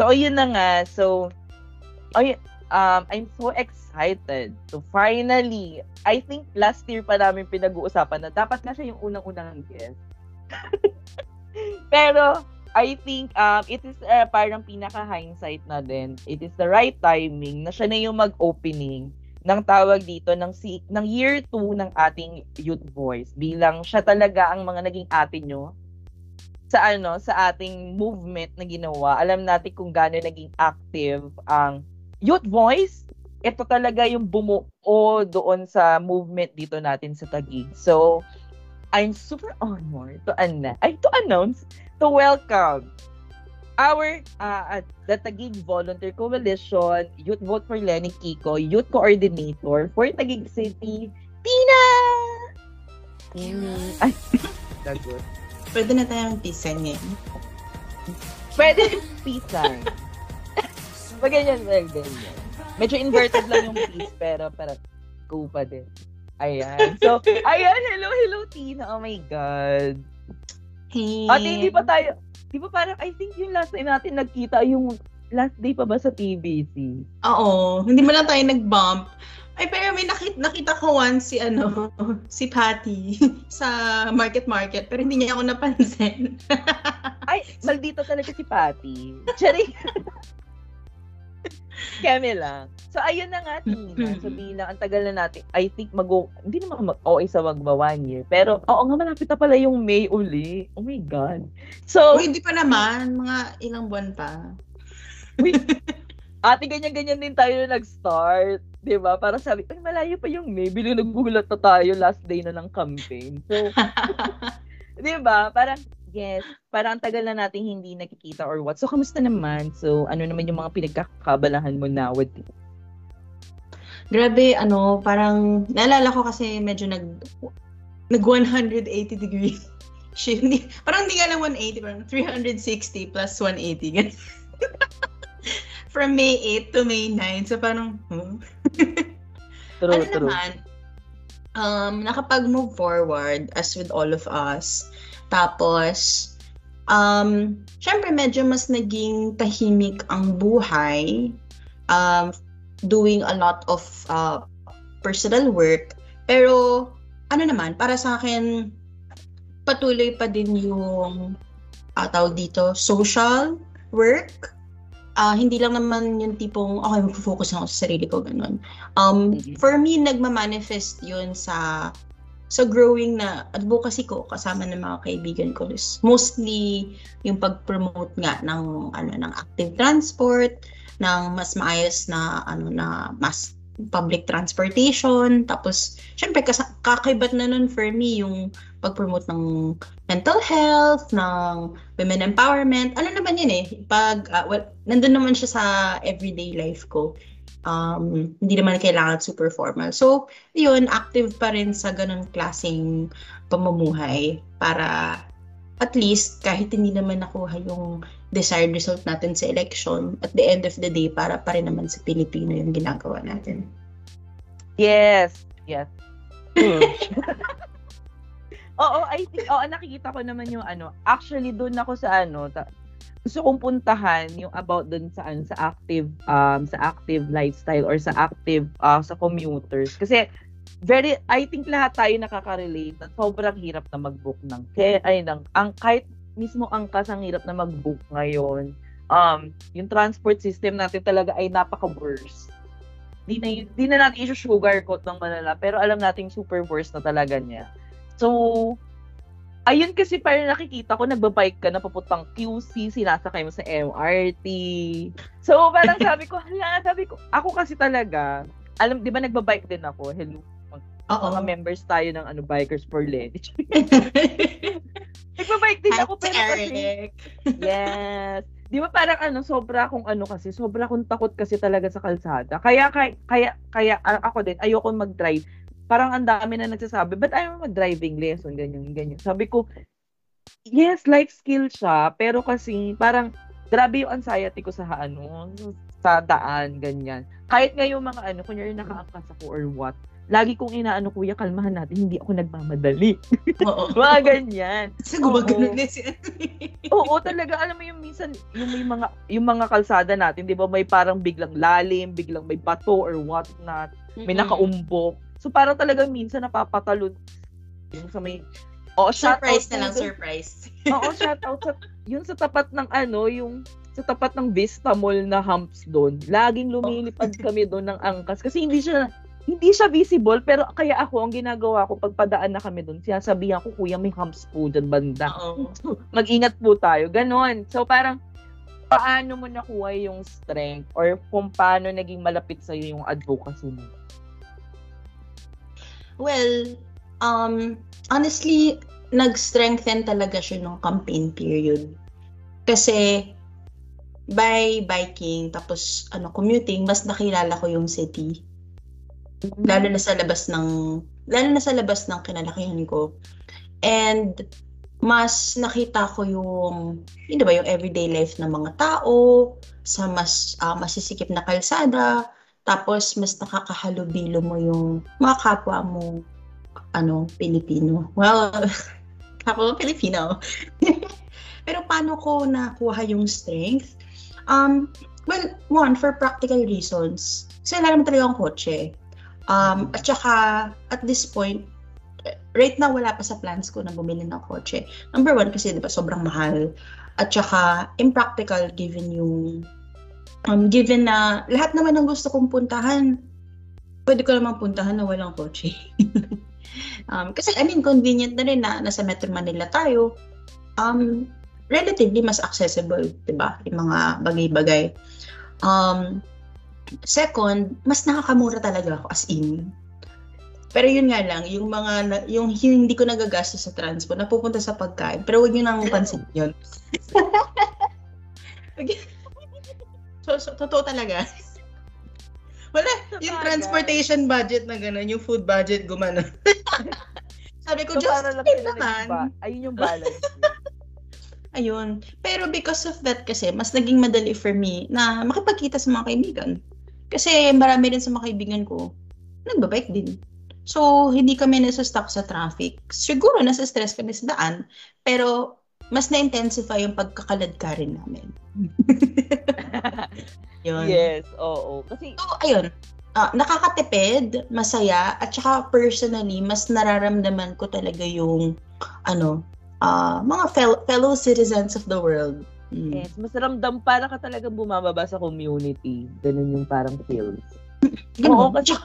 So, ayun na nga. So, ayun, um, I'm so excited to finally, I think last year pa namin pinag-uusapan na dapat na siya yung unang-unang guest. Pero, I think um, it is uh, parang pinaka-hindsight na din. It is the right timing na siya na yung mag-opening ng tawag dito ng si ng year 2 ng ating Youth Voice bilang siya talaga ang mga naging ate nyo sa ano sa ating movement na ginawa. Alam natin kung gaano naging active ang Youth Voice. Ito talaga yung bumuo doon sa movement dito natin sa Taguig. So, I'm super honored to, an- ay, to announce, to welcome our uh, the Taguig Volunteer Coalition Youth Vote for Lenny Kiko Youth Coordinator for Taguig City, Tina! Mm, ay, Dagot. Pwede na tayong pisan ngayon. Pwede pisan. Pag ganyan, well, ganyan. Medyo inverted lang yung piece, pero pero go pa din. Ayan. So, ayan, hello, hello, Tina. Oh my God. Hey. Ate, hindi pa tayo, di ba parang, I think yung last time natin nagkita, yung last day pa ba sa TBC? Oo. Hindi mo lang tayo nag-bump. Ay, pero may nakita, nakita ko once si, ano, si Patty sa Market Market, pero hindi niya ako napansin. Ay, maldito talaga si Patty. Charing. Keme lang. So, ayun na nga, Tina. So, bilang ang tagal na natin, I think mag hindi naman mag OA sa magba one year. Pero, oo nga, malapit na pala yung May uli. Oh my God. So, Uy, hindi pa naman. Mga ilang buwan pa. Uy, ate, ganyan-ganyan din tayo na nag-start. 'di ba? Para sabi, ay malayo pa yung May, bilang nagbulat na tayo last day na ng campaign. So, 'di ba? Parang Yes, parang tagal na nating hindi nakikita or what. So, kamusta naman? So, ano naman yung mga pinagkakabalahan mo nowadays? Grabe, ano, parang, naalala ko kasi medyo nag, nag 180 degree shift. parang hindi nga lang 180, parang 360 plus 180. From May 8 to May 9. So, parang, hmm? true, ano true. naman, um, nakapag-move forward as with all of us, tapos, um, syempre medyo mas naging tahimik ang buhay, um, doing a lot of uh, personal work. Pero, ano naman, para sa akin, patuloy pa din yung uh, tawag dito, social work. Uh, hindi lang naman yung tipong, okay, mag-focus ako sa sarili ko, ganun. Um, mm-hmm. For me, nagma-manifest yun sa sa growing na advocacy ko kasama ng mga kaibigan ko is mostly yung pag-promote nga ng ano ng active transport ng mas maayos na ano na mas public transportation tapos syempre kas- kakaibat na nun for me yung pag-promote ng mental health ng women empowerment ano naman yun eh pag uh, well, nandun naman siya sa everyday life ko um, hindi naman kailangan super formal. So, yun, active pa rin sa ganun klaseng pamumuhay para at least kahit hindi naman nakuha yung desired result natin sa election, at the end of the day, para pa rin naman sa Pilipino yung ginagawa natin. Yes. Yes. Oo, I think, oo, nakikita ko naman yung ano, actually doon ako sa ano, ta- gusto kong puntahan yung about dun sa ano, sa active um sa active lifestyle or sa active uh, sa commuters. Kasi very I think lahat tayo nakaka-relate na sobrang hirap na mag-book ng kaya ay ng ang kahit mismo ang kasang hirap na mag-book ngayon. Um yung transport system natin talaga ay napaka-worse. Di na, di na natin i-sugarcoat ng malala pero alam natin super worse na talaga niya so ayun kasi parang nakikita ko, nagbabike ka na papuntang QC, sinasakay mo sa MRT. So, parang sabi ko, hala, sabi ko, ako kasi talaga, alam, di ba nagbabike din ako, hello, Oo. mga members tayo ng ano Bikers for Len. nagbabike din ako, pero kasi, yes, di ba parang ano, sobra akong ano kasi, sobra akong takot kasi talaga sa kalsada. Kaya, kaya, kaya, kaya ako din, ayoko mag-drive parang ang dami na nagsasabi, but ayaw mag-driving lesson, ganyan, ganyan. Sabi ko, yes, life skill siya, pero kasi parang grabe yung anxiety ko sa ano, sa daan, ganyan. Kahit nga yung mga ano, kunyari nakaangkas ako or what, lagi kong inaano, kuya, kalmahan natin, hindi ako nagmamadali. Oo. mga ganyan. Kasi gumagano na si Oo, talaga, alam mo yung minsan, yung may mga, yung mga kalsada natin, di ba, may parang biglang lalim, biglang may bato or what not, may nakaumbok. So, parang talagang minsan napapatalon yung sa may, shout Surprise na lang, dun- surprise. Oo, shout out sa, yun sa tapat ng ano, yung sa tapat ng Vista Mall na humps doon. Laging lumilipad kami doon ng angkas kasi hindi siya hindi siya visible pero kaya ako ang ginagawa ko pag padaan na kami doon, sinasabihan ko kuya may humps po dyan banda. Mag-ingat po tayo. Ganon. So parang paano mo nakuha yung strength or kung paano naging malapit sa yung advocacy mo? Well, um, honestly, nag-strengthen talaga siya nung campaign period. Kasi, by biking, tapos ano, commuting, mas nakilala ko yung city. Lalo na sa labas ng, lalo na sa labas ng kinalakihan ko. And, mas nakita ko yung, hindi ba, yung everyday life ng mga tao, sa mas ah, masisikip na kalsada, tapos mas nakakahalubilo mo yung mga kapwa mo ano, Pilipino. Well, ako Pilipino. Pero paano ko nakuha yung strength? Um, well, one, for practical reasons. Kasi wala naman talaga ang kotse. Um, at saka, at this point, right now, wala pa sa plans ko na bumili ng kotse. Number one, kasi di ba, sobrang mahal. At saka, impractical given yung um, given na lahat naman ng gusto kong puntahan, pwede ko naman puntahan na walang kotse. um, kasi, I mean, convenient na rin na nasa Metro Manila tayo. Um, relatively mas accessible, di ba? Yung mga bagay-bagay. Um, second, mas nakakamura talaga ako as in. Pero yun nga lang, yung mga, yung hindi ko nagagastos sa transport, napupunta sa pagkain. Pero huwag nyo nang pansin yun. so, so, totoo talaga. Wala, yung Sabagay. transportation budget na gano'n, yung food budget gumano. Sabi ko, So, just lang naman. Ayun yung balance. Ayun. Pero because of that kasi, mas naging madali for me na makipagkita sa mga kaibigan. Kasi marami rin sa mga kaibigan ko, nagbabike din. So, hindi kami nasa-stuck sa traffic. Siguro nasa stress kami sa daan, pero mas na-intensify yung pagkakalad ka rin namin. Yun. yes, oo. Kasi, So, ayun. Ah, nakakatipid, masaya, at saka personally, mas nararamdaman ko talaga yung, ano, ah, mga fel- fellow citizens of the world. Mm. yes, mas ramdam para ka talaga bumababa sa community. Ganun yung parang feels. Ganun. Oo, kasi-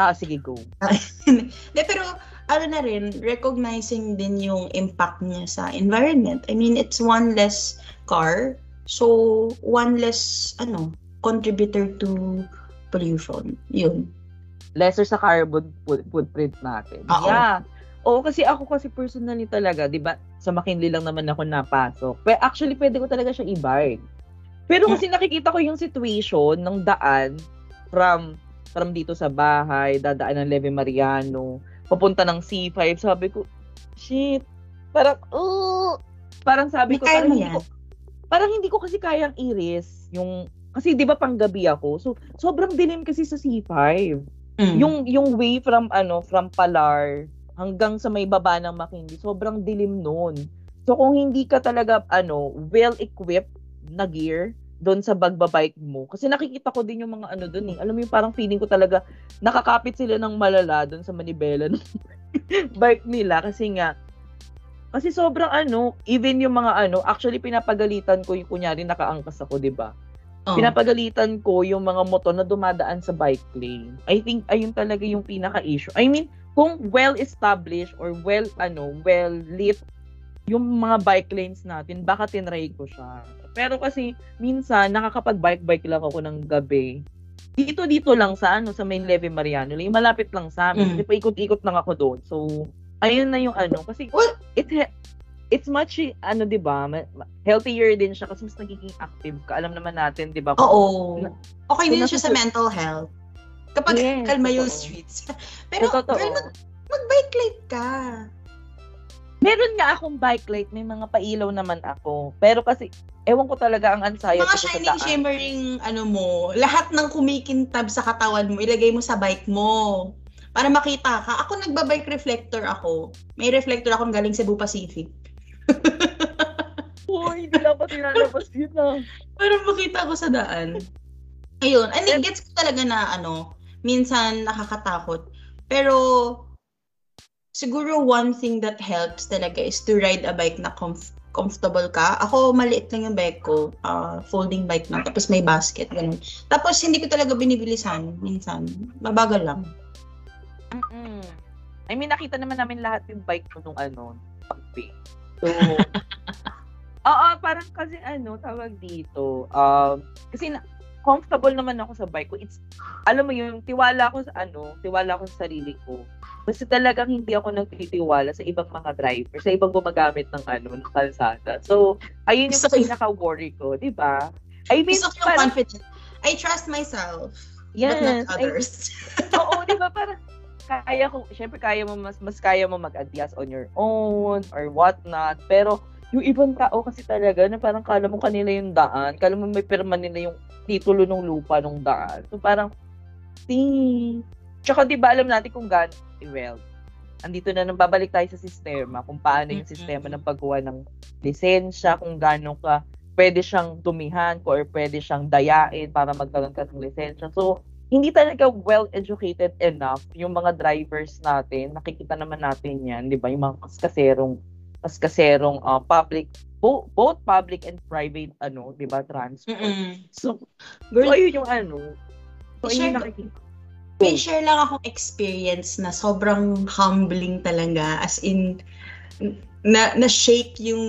Ah, sige, go. De, pero, ano na rin, recognizing din yung impact niya sa environment. I mean, it's one less car, so one less, ano, contributor to pollution. Yun. Lesser sa carbon foot- footprint natin. Oo. Yeah. Oo, kasi ako kasi personally talaga, di ba, sa McKinley lang naman ako napasok. Pero actually, pwede ko talaga siya i-bike. Pero kasi nakikita ko yung situation ng daan from from dito sa bahay, dadaan ng Leve Mariano, papunta ng C5, sabi ko, shit, parang, oh, parang sabi ko, parang hindi ko, parang hindi ko kasi kayang iris yung, kasi di ba panggabi ako, so sobrang dilim kasi sa C5. Mm. Yung yung way from ano, from Palar hanggang sa may baba ng Makindi, sobrang dilim noon. So kung hindi ka talaga ano, well equipped na gear doon sa bagbabike mo. Kasi nakikita ko din yung mga ano doon eh. Alam mo yung parang feeling ko talaga nakakapit sila ng malala doon sa manibela ng bike nila kasi nga kasi sobrang ano, even yung mga ano, actually pinapagalitan ko yung kunyari nakaangkas ako, 'di ba? Oh. pinapagalitan ko yung mga motor na dumadaan sa bike lane. I think ayun talaga yung pinaka-issue. I mean, kung well-established or well, ano, well-lit yung mga bike lanes natin, baka tinry ko siya. Pero kasi, minsan, nakakapag-bike-bike lang ako ng gabi. Dito-dito lang sa, ano, sa main Leve Mariano. Yung malapit lang sa amin. Mm. Kasi paikot-ikot lang ako doon. So, ayun na yung ano. Kasi, Well- it, it's much, ano, di ba, healthier din siya kasi mas nagiging active ka. Alam naman natin, di ba? Oo. Na- Okay din siya sa mental health. Kapag Yes, kalma yung streets. Pero, Totoo. girl, mag, mag-bike light ka. Meron nga akong bike light, may mga pailaw naman ako. Pero kasi, ewan ko talaga ang anxiety Mga ko sa shining, shimmering, ano mo, lahat ng kumikintab sa katawan mo, ilagay mo sa bike mo. Para makita ka. Ako nagbabike reflector ako. May reflector akong galing Cebu Pacific. Uy, hindi lang pa tinalabas yun ah. Para makita ko sa daan. Ayun. And it gets ko talaga na ano, minsan nakakatakot. Pero siguro one thing that helps talaga is to ride a bike na comf- comfortable ka. Ako, maliit lang yung bike ko. ah, folding bike lang. Tapos may basket. Ganun. Tapos hindi ko talaga binibilisan. Minsan. Mabagal lang. Mm-mm. I mean, nakita naman namin lahat yung bike ko nung ano, pag-pay. So, oo, parang kasi ano, tawag dito, um, kasi na, comfortable naman ako sa bike ko. It's, alam mo yung tiwala ko sa ano, tiwala ko sa sarili ko. Kasi talagang hindi ako nagtitiwala sa ibang mga driver, sa ibang gumagamit ng ano, ng kalsada. So, ayun yung ko- pinaka-worry ko, di ba? I mean, yung parang- confident. I trust myself. yes, but not I- others. Oo, di ba? Parang, kaya ko, syempre kaya mo, mas, mas kaya mo mag-adjust on your own or whatnot. Pero, yung ibang tao kasi talaga, na parang kala mo kanila yung daan, kala mo may pirma nila yung titulo ng lupa ng daan. So, parang, ting. Tsaka, di ba, alam natin kung gaano, well, andito na nang babalik tayo sa sistema, kung paano yung sistema ng pagkuha ng lisensya, kung gaano ka pwede siyang tumihan ko or pwede siyang dayain para magkaroon ka ng lisensya. So, hindi talaga well-educated enough yung mga drivers natin. Nakikita naman natin yan, di ba? Yung mga kaskaserong, kaskaserong uh, public, bo- both public and private, ano, di ba, transport. Mm-mm. So, Girl, so, ayun yung ano. So, ayun Share yung nakikita. May share lang akong experience na sobrang humbling talaga. As in, na, na-shake yung,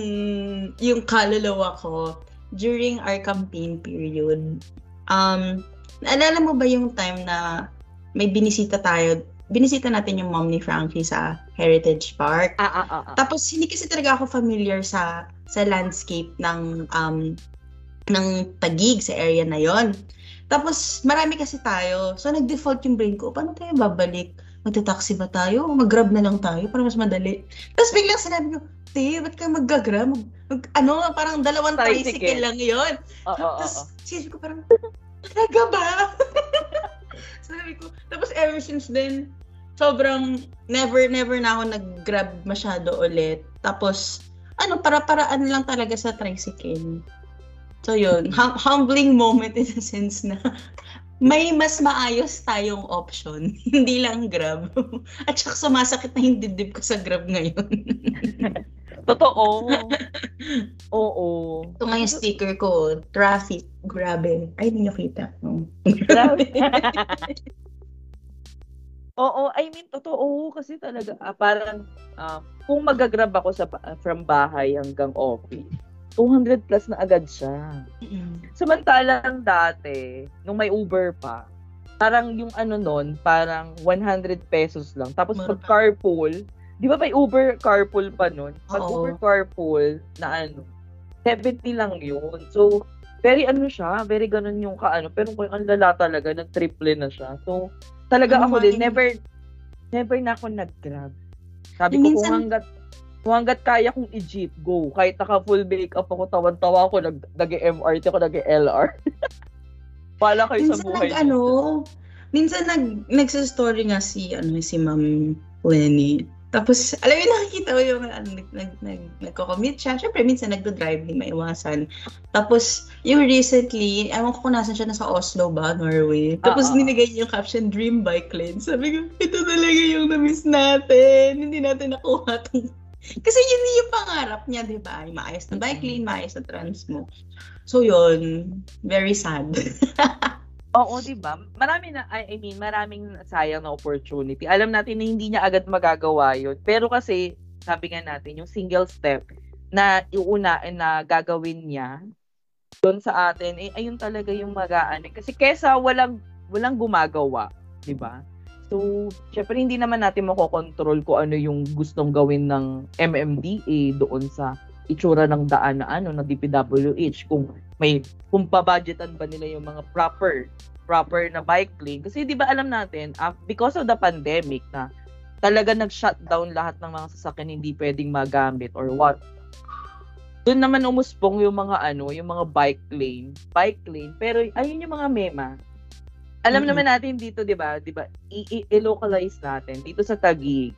yung kaluluwa ko during our campaign period. Um, naalala mo ba yung time na may binisita tayo, binisita natin yung mom ni Frankie sa Heritage Park. Ah, ah, ah, ah. Tapos hindi kasi talaga ako familiar sa sa landscape ng um ng Tagig sa area na yon. Tapos marami kasi tayo. So nag-default yung brain ko, paano tayo babalik? Magta-taxi ba tayo? Mag-grab na lang tayo para mas madali. Tapos biglang sinabi ko, Te, ba't ka mag-grab? Mag, mag- ano, parang dalawang Tricycle. tricycle lang yon. Oo, oo. Tapos sinabi ko parang, talaga ba? Sabi ko, tapos ever since then, sobrang never, never na ako nag-grab masyado ulit. Tapos, ano, para-paraan lang talaga sa tricycle. So yun, hum- humbling moment in a sense na may mas maayos tayong option. Hindi lang grab. At saka sumasakit na yung dibdib ko sa grab ngayon. Totoo. Oo. Ito nga yung sticker ko, traffic, grabe. Ay, hindi nyo kita. No. Grabe. Oo, I mean, totoo. Kasi talaga, ah, parang, ah, kung magagrab ako sa, from bahay hanggang office, 200 plus na agad siya. Samantalang dati, nung may Uber pa, parang yung ano nun, parang 100 pesos lang. Tapos pag pa. carpool, di ba may Uber carpool pa nun? Pag Oo. Uber carpool na ano, 70 lang yun. So, very ano siya, very ganun yung kaano. Pero kung ang lala talaga, nag-triple na siya. So, talaga Ano ako nga din, never, never na ako nag-grab. Sabi Yung ko, minsan- kung hanggat, hanggat kaya kong i-jeep, go. Kahit naka full makeup ako, tawan-tawa ako, nag, nag-MRT ako, nag-LR. Pala kayo sa minsan buhay nag, ano, minsan nag, nagsa-story nga si, ano, si Ma'am Lenny. Tapos, alam mo, nakikita ko yung ano, nag, nag, nag, nagko-commute siya. Siyempre, minsan nagdo-drive, hindi maiwasan. Tapos, yung recently, ewan ko kung nasan siya, nasa Oslo ba, Norway. Tapos, ah. nilagay niya yung caption, Dream Bike Lane. Sabi ko, ito talaga yung na-miss natin. Hindi natin nakuha itong kasi yun yung pangarap niya, di ba? Yung maayos na bike lane, maayos na trans mo. So yun, very sad. Oo, di ba? Marami na, I, mean, maraming sayang na opportunity. Alam natin na hindi niya agad magagawa yun. Pero kasi, sabi nga natin, yung single step na iuna na gagawin niya doon sa atin, eh, ayun talaga yung magaan. Kasi kesa walang, walang gumagawa, di ba? So, syempre hindi naman natin makokontrol kung ano yung gustong gawin ng MMDA doon sa itsura ng daan na ano, ng DPWH. Kung may, kung pabudgetan ba nila yung mga proper, proper na bike lane. Kasi di ba alam natin, ah, because of the pandemic na talaga nag-shutdown lahat ng mga sasakyan hindi pwedeng magamit or what. Doon naman umuspong yung mga ano, yung mga bike lane, bike lane. Pero ayun yung mga mema. Alam mm-hmm. naman natin dito, 'di ba? 'Di ba? I-localize natin dito sa Taguig.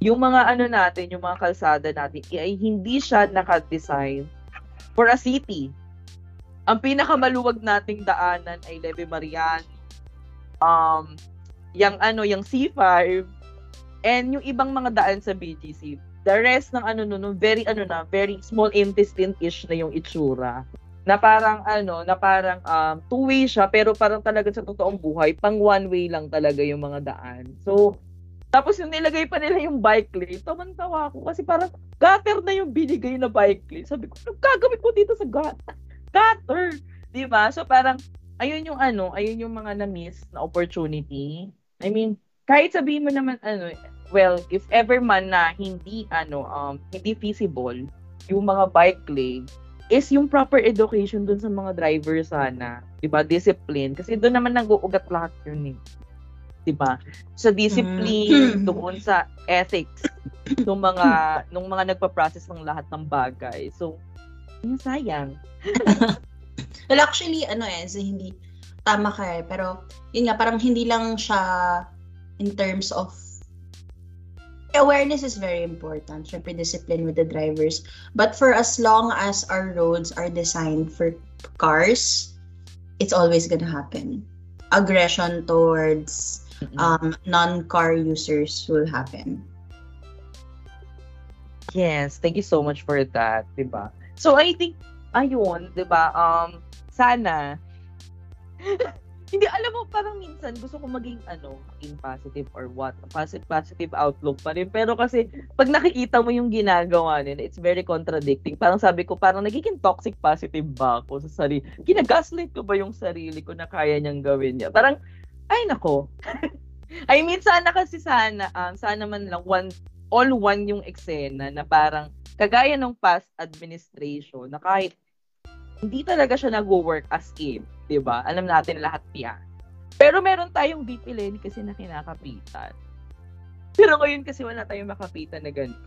Yung mga ano natin, yung mga kalsada natin ay hindi siya naka-design for a city. Ang pinakamaluwag nating daanan ay Leve Marian, um, yung ano, yung C5, and yung ibang mga daan sa BGC. The rest ng ano no, very ano na, very small intestine-ish na yung itsura. Na parang ano, na parang um, two-way siya, pero parang talaga sa totoong buhay, pang one-way lang talaga yung mga daan. So, tapos yung nilagay pa nila yung bike lane, tawan-tawa ako kasi parang gutter na yung binigay na bike lane. Sabi ko, ano gagawin ko dito sa gutter? Gutter! Di ba? So parang, ayun yung ano, ayun yung mga na-miss na opportunity. I mean, kahit sabihin mo naman ano, well, if ever man na hindi ano, um, hindi feasible yung mga bike lane, is yung proper education dun sa mga driver sana. 'Di ba? Discipline kasi doon naman nag-uugat lahat yun eh. 'di ba? Sa discipline, mm. doon sa ethics ng mga nung mga nagpa-process ng lahat ng bagay. So, yun sayang. well, actually, ano eh, so hindi, tama ka eh, pero yun nga, parang hindi lang siya in terms of awareness is very important. Syempre, discipline with the drivers. But for as long as our roads are designed for cars, it's always gonna happen. Aggression towards um, non-car users will happen. Yes, thank you so much for that, ba? So I think ayun, 'di ba? Um sana hindi alam mo parang minsan gusto ko maging ano, in positive or what, positive positive outlook pa rin. Pero kasi pag nakikita mo yung ginagawa nila, it's very contradicting. Parang sabi ko, parang nagiging toxic positive ba ako sa sarili? Ginagaslight ko ba yung sarili ko na kaya niyang gawin niya? Parang ay nako. I mean sana kasi sana um, sana man lang one all one yung eksena na parang kagaya ng past administration na kahit hindi talaga siya nag-work as if, 'di ba? Alam natin lahat 'yan. Pero meron tayong VP Lenny kasi na kinakapitan. Pero ngayon kasi wala tayong makapitan na ganun.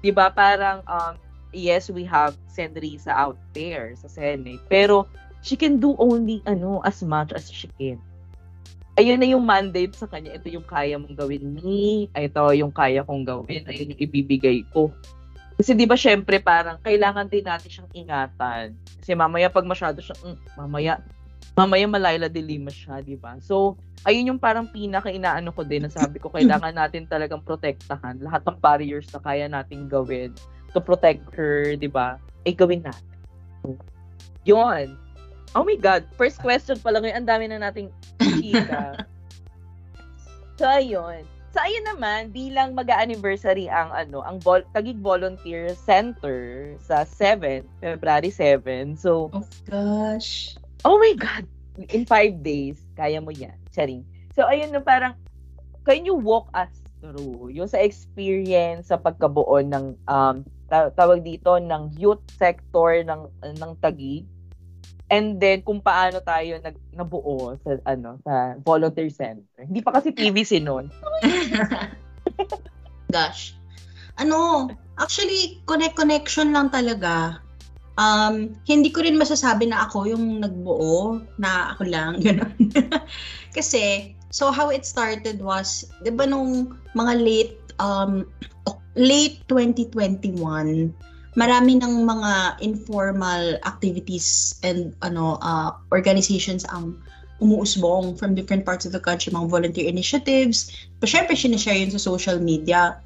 'Di ba? Parang um, yes, we have Sendrisa out there sa Senate, pero she can do only ano as much as she can ayun na yung mandate sa kanya. Ito yung kaya mong gawin ni, ito yung kaya kong gawin, ayun yung ibibigay ko. Kasi di ba syempre parang kailangan din natin siyang ingatan. Kasi mamaya pag masyado siya, mm, mamaya, mamaya malayla dilima siya, di ba? So, ayun yung parang pinaka inaano ko din na sabi ko, kailangan natin talagang protektahan lahat ng barriers na kaya nating gawin to protect her, di ba? Ay gawin natin. So, yun. Oh my God, first question pa lang ngayon, ang dami na nating chika. so, ayun. So, ayun naman, bilang mag-anniversary ang ano, ang Vol- Tagig Volunteer Center sa 7, February 7. So, oh gosh. Oh my God! In five days, kaya mo yan. Charing. So, ayun na parang, can you walk us through yung sa experience sa pagkabuo ng um, tawag dito ng youth sector ng ng Tagig And then kung paano tayo nag nabuo sa ano sa volunteer center. Hindi pa kasi PVC noon. Gosh. Ano, actually connect connection lang talaga. Um, hindi ko rin masasabi na ako yung nagbuo, na ako lang, gano'n. kasi, so how it started was, di ba nung mga late, um, late 2021, marami ng mga informal activities and ano uh, organizations ang umuusbong from different parts of the country, mga volunteer initiatives. Pa syempre, sinishare yun sa social media.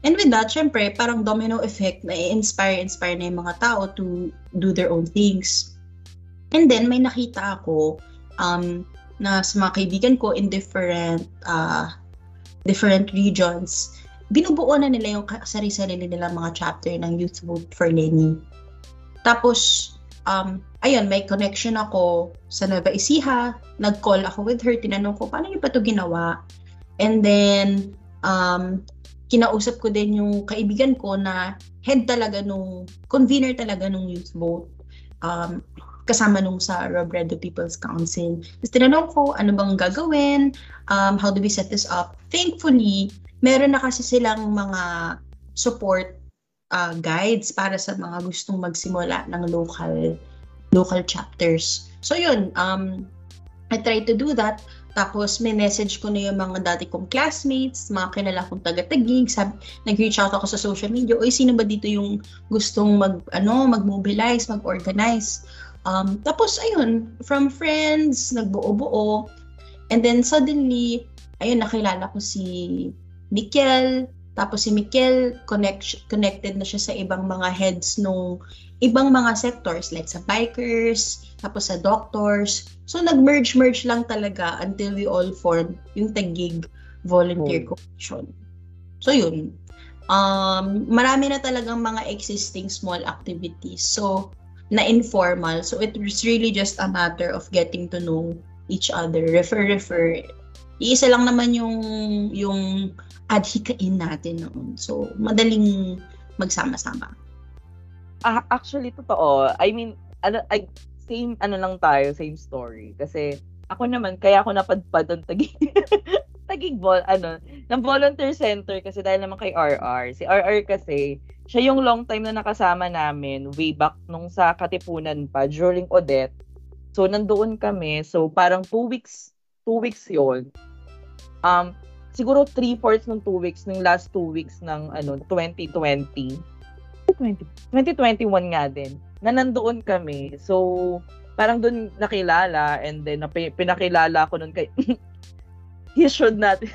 And with that, syempre, parang domino effect na i-inspire, inspire na yung mga tao to do their own things. And then, may nakita ako um, na sa mga kaibigan ko in different uh, different regions binubuo na nila yung sarili-sarili nila mga chapter ng Youth Vote for Lenny. Tapos, um, ayun, may connection ako sa Nueva Ecija. Nag-call ako with her. Tinanong ko, paano niyo ba ito ginawa? And then, um, kinausap ko din yung kaibigan ko na head talaga nung, convener talaga nung Youth Vote. Um, kasama nung sa Robredo People's Council. Tapos tinanong ko, ano bang gagawin? Um, how do we set this up? Thankfully, meron na kasi silang mga support uh, guides para sa mga gustong magsimula ng local local chapters. So yun, um, I try to do that. Tapos, may message ko na yung mga dati kong classmates, mga kilala kong taga-tagig, sab- nag-reach out ako sa social media, oy, sino ba dito yung gustong mag, ano, mag-mobilize, mag-organize? Um, tapos, ayun, from friends, nagbuo-buo. And then, suddenly, ayun, nakilala ko si Mikel, tapos si Mikel, connect, connected na siya sa ibang mga heads nung ibang mga sectors like sa bikers, tapos sa doctors. So nag-merge-merge lang talaga until we all form yung Tagig Volunteer oh. Commission. So yun. Um, marami na talagang mga existing small activities. So na informal. So it was really just a matter of getting to know each other. Refer, refer. Iisa lang naman yung yung adhikain natin noon. So madaling magsama-sama. Uh, actually, totoo. I mean, ano, I, same, ano lang tayo, same story. Kasi, ako naman, kaya ako napadpad ng tagig, tagig vol, ano, ng volunteer center kasi dahil naman kay RR. Si RR kasi, siya yung long time na nakasama namin way back nung sa Katipunan pa, during Odette. So, nandoon kami. So, parang two weeks, two weeks yon Um, siguro three-fourths ng two weeks, ng last two weeks ng ano 2020 2021 nga din, na nandoon kami. So, parang doon nakilala and then pinakilala ko noon kay he should not.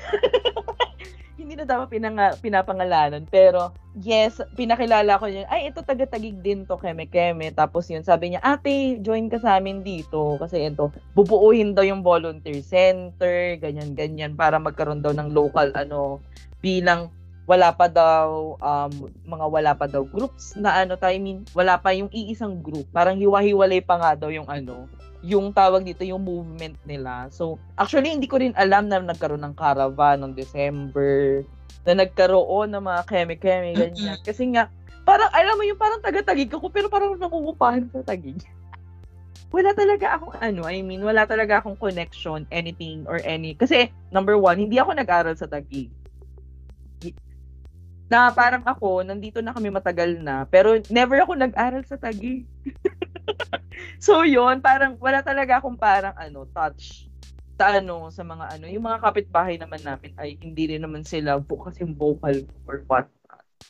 Hindi na dapat pinanga, pinapangalanan. Pero yes pinakilala ko niya ay ito taga-tagig din to keme keme tapos yun sabi niya ate join ka sa amin dito. Kasi ito bubuuhin daw yung volunteer center ganyan ganyan para magkaroon daw ng local ano bilang wala pa daw um, mga wala pa daw groups na ano I mean wala pa yung iisang group. Parang hiwa-hiwalay pa nga daw yung ano yung tawag dito yung movement nila. So actually hindi ko rin alam na nagkaroon ng caravan noong December na nagkaroon ng mga keme-keme ganyan. Kasi nga parang alam mo yung parang taga-tagig ako pero parang nangungupahan sa tagig. Wala talaga akong ano, I mean, wala talaga akong connection, anything or any. Kasi, number one, hindi ako nag-aral sa Taguig na parang ako, nandito na kami matagal na, pero never ako nag-aral sa Taguig. so yon parang wala talaga akong parang ano, touch sa ano, sa mga ano, yung mga kapitbahay naman namin ay hindi rin naman sila kasi vocal or what.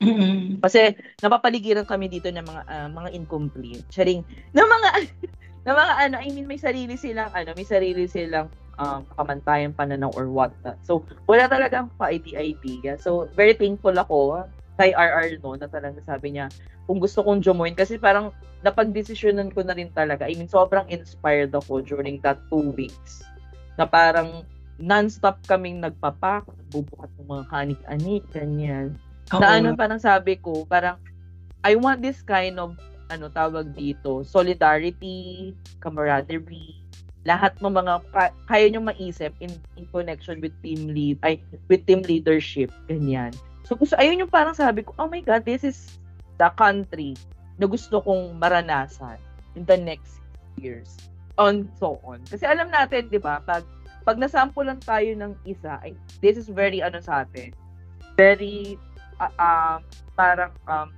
Mm-hmm. Kasi napapaligiran kami dito ng mga uh, mga incomplete. Sharing ng mga ng mga ano, I mean may sarili silang ano, may sarili silang um, kamantayan pananaw or what not. So, wala talagang ka-idea. So, very thankful ako kay RR no, na talagang sabi niya, kung gusto kong join, kasi parang napag-desisyonan ko na rin talaga. I mean, sobrang inspired ako during that two weeks. Na parang non-stop kaming nagpapak, bubukat ng mga kanik-anik, ganyan. Oo. Na ano, parang sabi ko, parang, I want this kind of, ano tawag dito, solidarity, camaraderie, lahat ng mga kaya nyo maisip in, in connection with team lead ay with team leadership ganyan. So gusto ayun yung parang sabi ko oh my god this is the country na gusto kong maranasan in the next years. On so on. Kasi alam natin 'di ba pag pag nasampulan tayo ng isa ay this is very ano sa atin very uh, uh, parang um,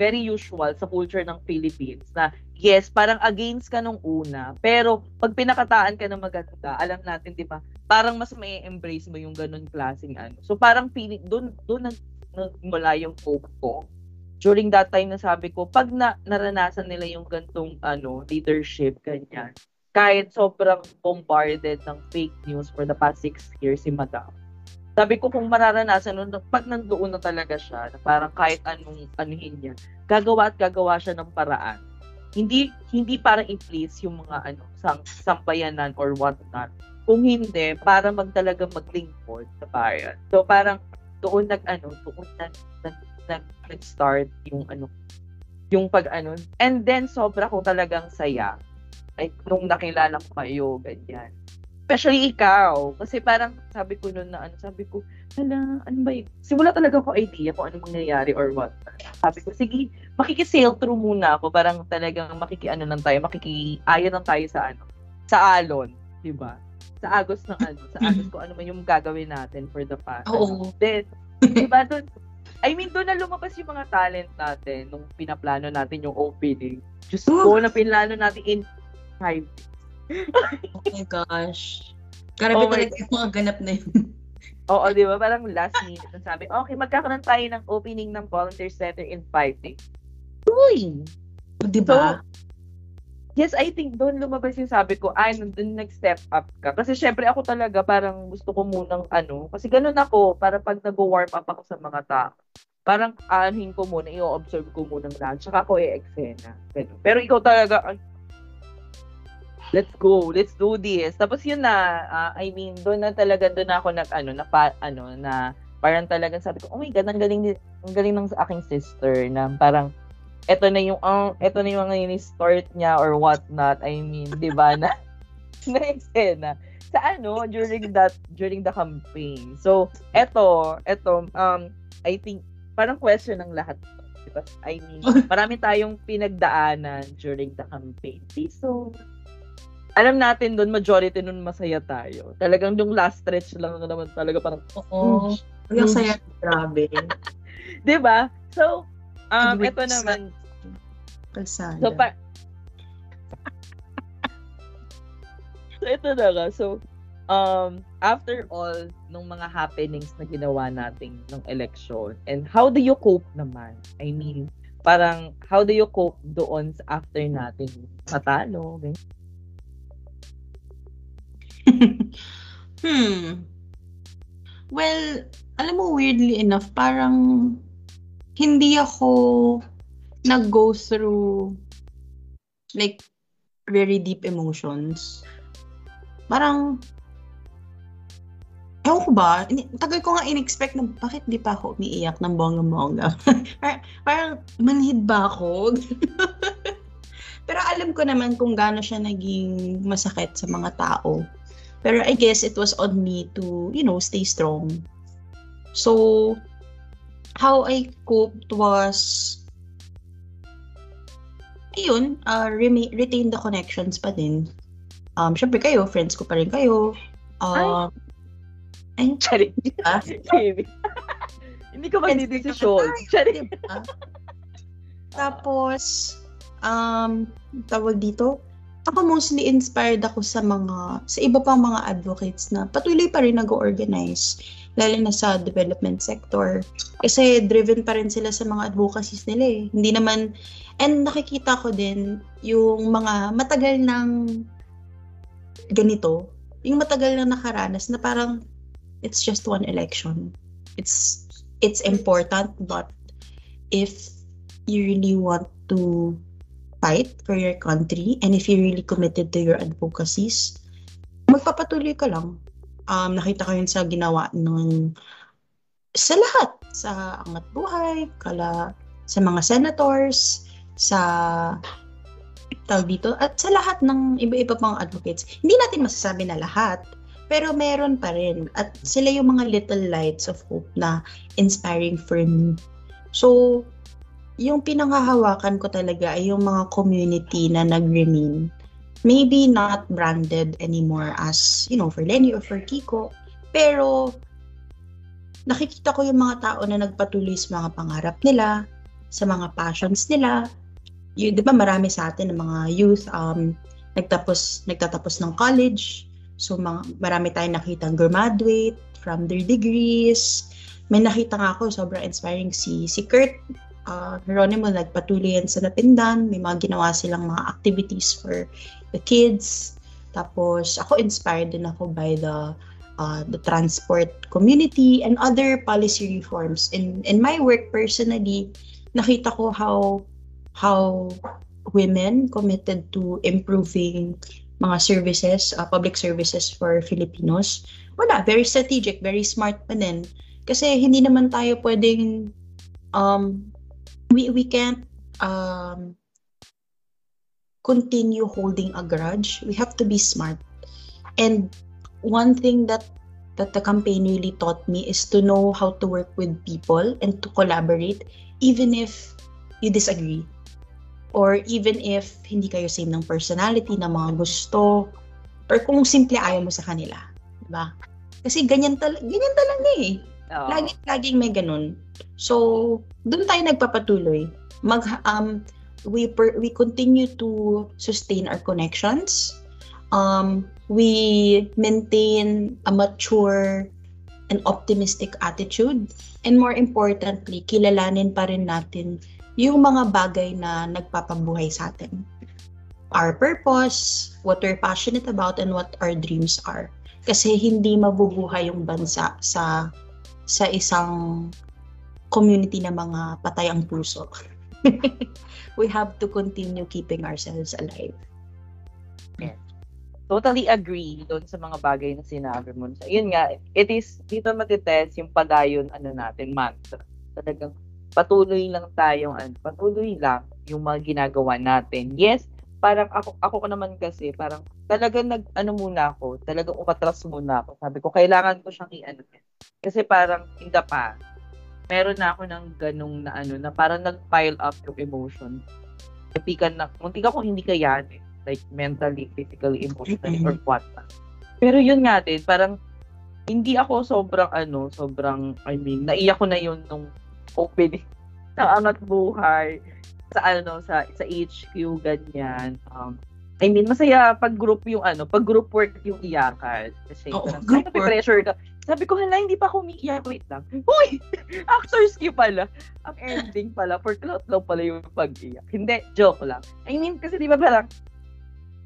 very usual sa culture ng Philippines na yes, parang against ka nung una. Pero pag pinakataan ka ng maganda, alam natin, di ba, parang mas may embrace mo yung ganun klaseng ano. So parang feeling, doon, doon mula yung hope ko. During that time na sabi ko, pag na, naranasan nila yung gantong ano, leadership, ganyan, kahit sobrang bombarded ng fake news for the past six years si Madam. Sabi ko kung mararanasan nun, pag nandoon na talaga siya, na parang kahit anong anuhin niya, gagawa at gagawa siya ng paraan hindi hindi para i-please yung mga ano sang sampayanan or what not. Kung hindi, para magtalaga maglingkod sa bayan. So parang doon nag ano, doon nag, nag, nag, nag-start yung ano, yung pag ano. And then sobra ko talagang saya. Like nung nakilala ko kayo, ganyan. Especially ikaw. Kasi parang sabi ko noon na ano, sabi ko, hala, ano ba yun? Simula talaga ko idea kung ano mangyayari or what. Sabi ko, sige, makiki-sail through muna ako. Parang talagang makiki-ano lang tayo, makiki-ayon lang tayo sa ano, sa alon. Diba? sa Agos ng ano, sa Agos kung ano man yung gagawin natin for the past. Oo. Ano. Then, diba doon, I mean, doon na lumabas yung mga talent natin nung pinaplano natin yung opening. Diyos ko, na pinlano natin in five oh my gosh. Grabe Oh talaga yung mga ganap na yun. Oo, di ba? Parang last minute na sabi, okay, magkakaroon tayo ng opening ng volunteer center in five days. Uy! Di ba? Yes, I think doon lumabas yung sabi ko, ay, doon nag-step up ka. Kasi syempre ako talaga parang gusto ko munang ano, kasi ganun ako, para pag nag-warm up ako sa mga tao, parang anuhin ko muna, i-observe ko muna lahat, tsaka ako i-eksena. Pero ikaw talaga, ay, let's go, let's do this. Tapos yun na, uh, I mean, doon na talaga, doon na ako nag, ano, na, pa, ano, na, parang talagang sabi ko, oh my God, ang galing, ang galing ng aking sister, na parang, eto na yung ang uh, eto na yung mga start niya or what not. I mean 'di ba na na eksena. Sa ano during that during the campaign. So eto eto um I think parang question ng lahat because I mean marami tayong pinagdaanan during the campaign. So alam natin doon majority nun masaya tayo talagang yung last stretch lang naman talaga parang oo yung saya grabe 'di ba so Um, ito naman. Kalsada. So, pa- so, ito na nga. So, um, after all nung mga happenings na ginawa nating ng election, and how do you cope naman? I mean, parang, how do you cope doon after natin matalo? Okay? hmm. Well, alam mo, weirdly enough, parang hindi ako nag-go through like very deep emotions. Parang Ewan ko ba, tagal ko nga in-expect na bakit di pa ako umiiyak ng bongga-bongga. parang, manhid ba ako? Pero alam ko naman kung gaano siya naging masakit sa mga tao. Pero I guess it was on me to, you know, stay strong. So, how I coped was ayun, uh, remain, retain the connections pa din. Um, syempre kayo, friends ko pa rin kayo. Uh, ay, Charing. Diba? Hindi ko magdidesisyon. Charing. Diba? Tapos, um, tawag dito, ako mostly inspired ako sa mga, sa iba pang mga advocates na patuloy pa rin nag-organize lalo na sa development sector. Kasi driven pa rin sila sa mga advocacies nila eh. Hindi naman, and nakikita ko din yung mga matagal ng ganito, yung matagal na nakaranas na parang it's just one election. It's it's important but if you really want to fight for your country and if you're really committed to your advocacies, magpapatuloy ka lang um, nakita ko yun sa ginawa ng sa lahat, sa Angat Buhay, kala sa mga senators, sa tawag dito, at sa lahat ng iba-iba pang advocates. Hindi natin masasabi na lahat, pero meron pa rin. At sila yung mga little lights of hope na inspiring for me. So, yung pinanghahawakan ko talaga ay yung mga community na nag-remain maybe not branded anymore as, you know, for Lenny or for Kiko. Pero, nakikita ko yung mga tao na nagpatuloy sa mga pangarap nila, sa mga passions nila. Yung, di ba marami sa atin ng mga youth, um, nagtapos, nagtatapos ng college. So, mga, marami tayong nakitang graduate from their degrees. May nakita nga ako, sobrang inspiring si, si Kurt uh, Geronimo nagpatuloy yan sa Napindan. May mga ginawa silang mga activities for the kids. Tapos ako inspired din ako by the uh, the transport community and other policy reforms. In in my work personally, nakita ko how how women committed to improving mga services, uh, public services for Filipinos. Wala, very strategic, very smart pa din. Kasi hindi naman tayo pwedeng um, we we can't um, continue holding a grudge. We have to be smart. And one thing that that the campaign really taught me is to know how to work with people and to collaborate even if you disagree or even if hindi kayo same ng personality na mga gusto Or kung simple ayaw mo sa kanila. Diba? Kasi ganyan, tal- ganyan talaga eh. Oo. Lagi, laging may ganun. So, doon tayo nagpapatuloy. Mag, um, we, per, we continue to sustain our connections. Um, we maintain a mature and optimistic attitude. And more importantly, kilalanin pa rin natin yung mga bagay na nagpapabuhay sa atin. Our purpose, what we're passionate about, and what our dreams are. Kasi hindi mabubuhay yung bansa sa sa isang community na mga patay ang puso. we have to continue keeping ourselves alive. totally agree doon sa mga bagay na sinabi mo. So, yun nga, it is, dito matitest yung padayon, ano natin, mantra. Talagang patuloy lang tayong, ano, patuloy lang yung mga ginagawa natin. Yes, parang ako, ako ko naman kasi, parang talagang nag, ano muna ako, talagang umatras muna ako. Sabi ko, kailangan ko siyang i-ano. Kasi parang, in the past, meron na ako ng ganung na ano, na parang nag-pile up yung emotion. Kapikan na, munti ka kung hindi kayanin like mentally, physically, emotionally, or what. Pero yun nga din, parang hindi ako sobrang ano, sobrang, I mean, naiyak ko na yun nung opening ng Angat Buhay sa ano, sa, sa HQ, ganyan. Um, I mean, masaya pag group yung ano, pag group work yung iyakan. Kasi Oo, parang, group kahit pressure ka. Sabi ko, hala, hindi pa ako umiiyak. Wait lang. Uy! Actors cue pala. Ang ending pala, for clout lang pala yung pag-iyak. Hindi, joke lang. I mean, kasi di ba parang,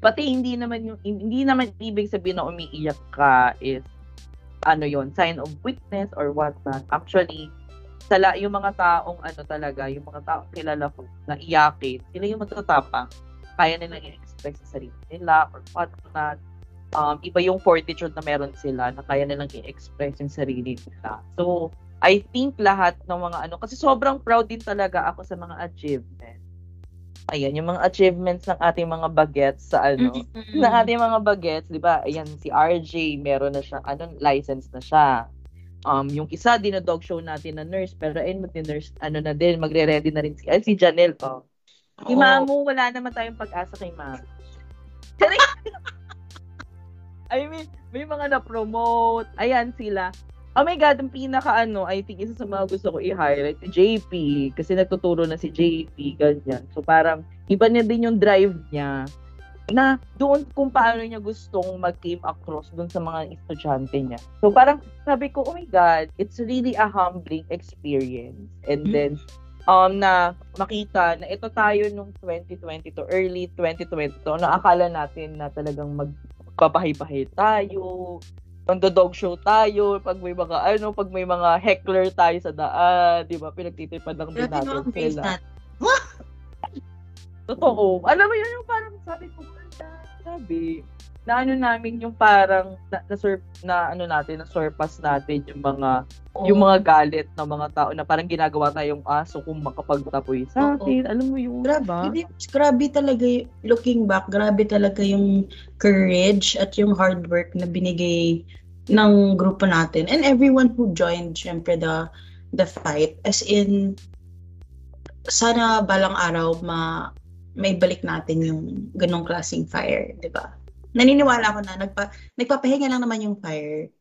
pati hindi naman yung hindi naman ibig sabihin na umiiyak ka is ano yon sign of weakness or what not actually sala yung mga taong ano talaga yung mga taong kilala ko na iyakin sila yung matatapang. Kaya nilang i-express sa sarili nila or what not um, iba yung fortitude na meron sila na kaya nilang i-express yung sarili nila. So I think lahat ng mga ano kasi sobrang proud din talaga ako sa mga achievements ayan, yung mga achievements ng ating mga bagets sa ano, ng ating mga bagets, di ba? Ayan, si RJ, meron na siya, ano, license na siya. Um, yung isa, dinodog show natin na nurse, pero ayun, mag-nurse, ano na din, magre-ready na rin si, ay, si Janelle, oh. Si Oo. Mamu, wala naman tayong pag-asa kay Mamu. I mean, may mga na-promote. Ayan sila. Oh my God, ang pinaka ano, I think isa sa mga gusto ko i-highlight, si JP. Kasi nagtuturo na si JP, ganyan. So parang, iba na din yung drive niya na doon kung paano niya gustong mag-came across doon sa mga estudyante niya. So parang sabi ko, oh my God, it's really a humbling experience. And then, um, na makita na ito tayo nung 2020 to early 2020 to, na akala natin na talagang magpapahay-pahay tayo, dog show tayo, pag may mga ano, pag may mga heckler tayo sa daan, di ba, pinagtitipan lang din natin sila. natin. Totoo. Alam mo yun, yung parang sabi ko, sabi, na ano namin yung parang na, na, sur- na ano natin, na surpass natin yung mga yung mga galit ng mga tao na parang ginagawa tayong aso kung makapagtapoy sa atin. Alam mo yun, Grabe, hindi, grabe talaga, y- looking back, grabe talaga yung courage at yung hard work na binigay ng grupo natin. And everyone who joined, syempre, the, the fight. As in, sana balang araw ma may balik natin yung ganong klaseng fire, di ba? Naniniwala ako na nagpa, nagpapahinga lang naman yung fire.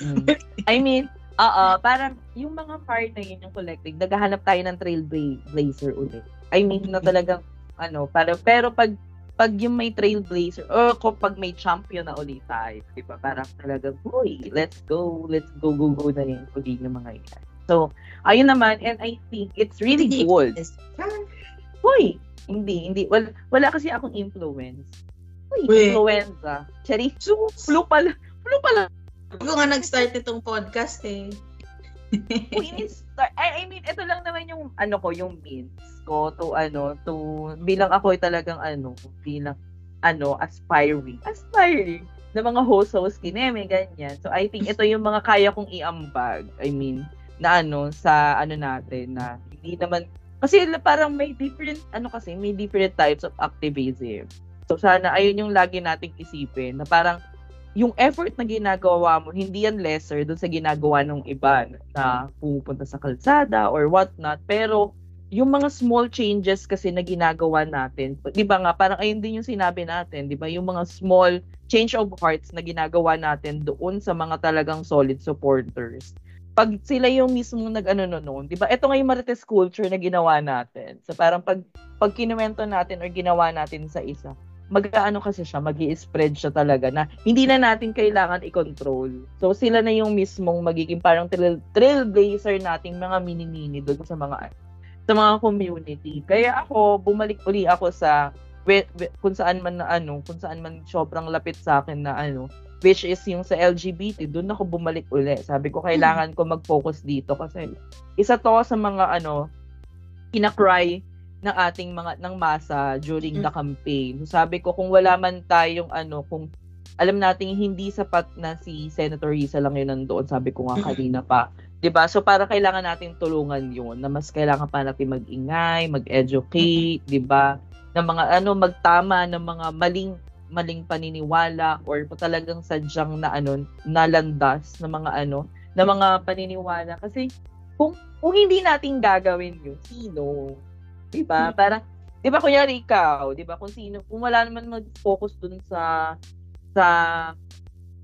Mm. I mean, oo, parang yung mga fire na yun, yung collective, naghahanap tayo ng trailblazer ulit. I mean, na talagang, ano, para, pero pag, pag yung may trailblazer, or kung pag may champion na ulit tayo, di ba? Parang talagang, boy, let's go, let's go, go, go na yun, uli yung mga yan. So, ayun naman, and I think it's really Hindi cool. Hindi, hindi. Wala, wala kasi akong influence. Uy, Uy. influenza. Cherry, so, flu pala. Flu pala. Ako nga nag-start itong podcast eh. Uy, in-start. I, I mean, ito lang naman yung, ano ko, yung means ko to, ano, to, bilang ako ay talagang, ano, bilang, ano, aspiring. Aspiring na mga host-host kineme, ganyan. So, I think ito yung mga kaya kong iambag. I mean, na ano, sa, ano natin, na hindi naman, kasi parang may different, ano kasi, may different types of activism. So, sana, ayun yung lagi nating isipin, na parang, yung effort na ginagawa mo, hindi yan lesser dun sa ginagawa ng iba na pumupunta sa kalsada or what not. Pero, yung mga small changes kasi na ginagawa natin, 'di ba nga parang ayun din yung sinabi natin, 'di ba? Yung mga small change of hearts na ginagawa natin doon sa mga talagang solid supporters. Pag sila yung mismo nag-ano no noon, 'di ba? Ito nga yung Marites culture na ginawa natin. So parang pag pag kinuwento natin or ginawa natin sa isa, mag-aano kasi siya, mag spread siya talaga na hindi na natin kailangan i-control. So sila na yung mismong magiging parang trail, trailblazer nating mga mini-mini doon sa mga sa mga community. Kaya ako, bumalik uli ako sa kung saan man na ano, kung saan man sobrang lapit sa akin na ano, which is yung sa LGBT, doon ako bumalik uli. Sabi ko, kailangan ko mag-focus dito kasi isa to sa mga ano, kinakry ng ating mga ng masa during the campaign. Sabi ko kung wala man tayong ano, kung alam nating hindi sapat na si Senator Risa lang yun nandoon, sabi ko nga kanina pa, 'Di ba? So para kailangan nating tulungan 'yun, na mas kailangan pa natin mag-ingay, mag-educate, 'di ba? Ng mga ano magtama ng mga maling maling paniniwala or talagang sadyang na ano nalandas ng mga ano na mga paniniwala kasi kung kung hindi natin gagawin 'yun, sino? 'Di ba? Para 'di ba kunyari ikaw, 'di ba? Kung sino, kung wala naman mag-focus dun sa sa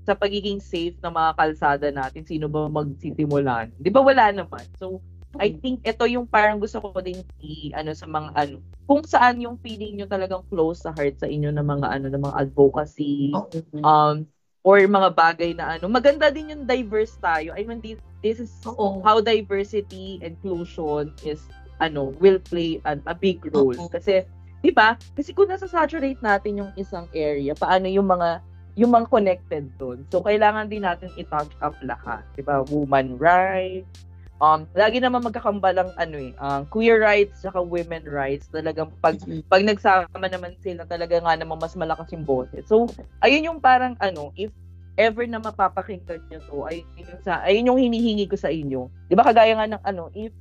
sa pagiging safe ng mga kalsada natin, sino ba magsisimulan? Di ba wala naman? So, I think ito yung parang gusto ko din i ano sa mga ano kung saan yung feeling nyo talagang close sa heart sa inyo ng mga ano ng mga advocacy um or mga bagay na ano maganda din yung diverse tayo I mean this, this is Uh-oh. how diversity inclusion is ano will play a, a big role Uh-oh. kasi di ba kasi kung nasa saturate natin yung isang area paano yung mga yung mga connected doon. So, kailangan din natin i-touch up lahat. Diba? Woman rights, um, lagi naman magkakambalang ano eh, uh, queer rights saka women rights. Talagang pag, pag nagsama naman sila, talaga nga naman mas malakas yung boses. So, ayun yung parang ano, if ever na mapapakinggan nyo to, ayun yung, sa, ayun yung hinihingi ko sa inyo. Di ba kagaya nga ng ano, if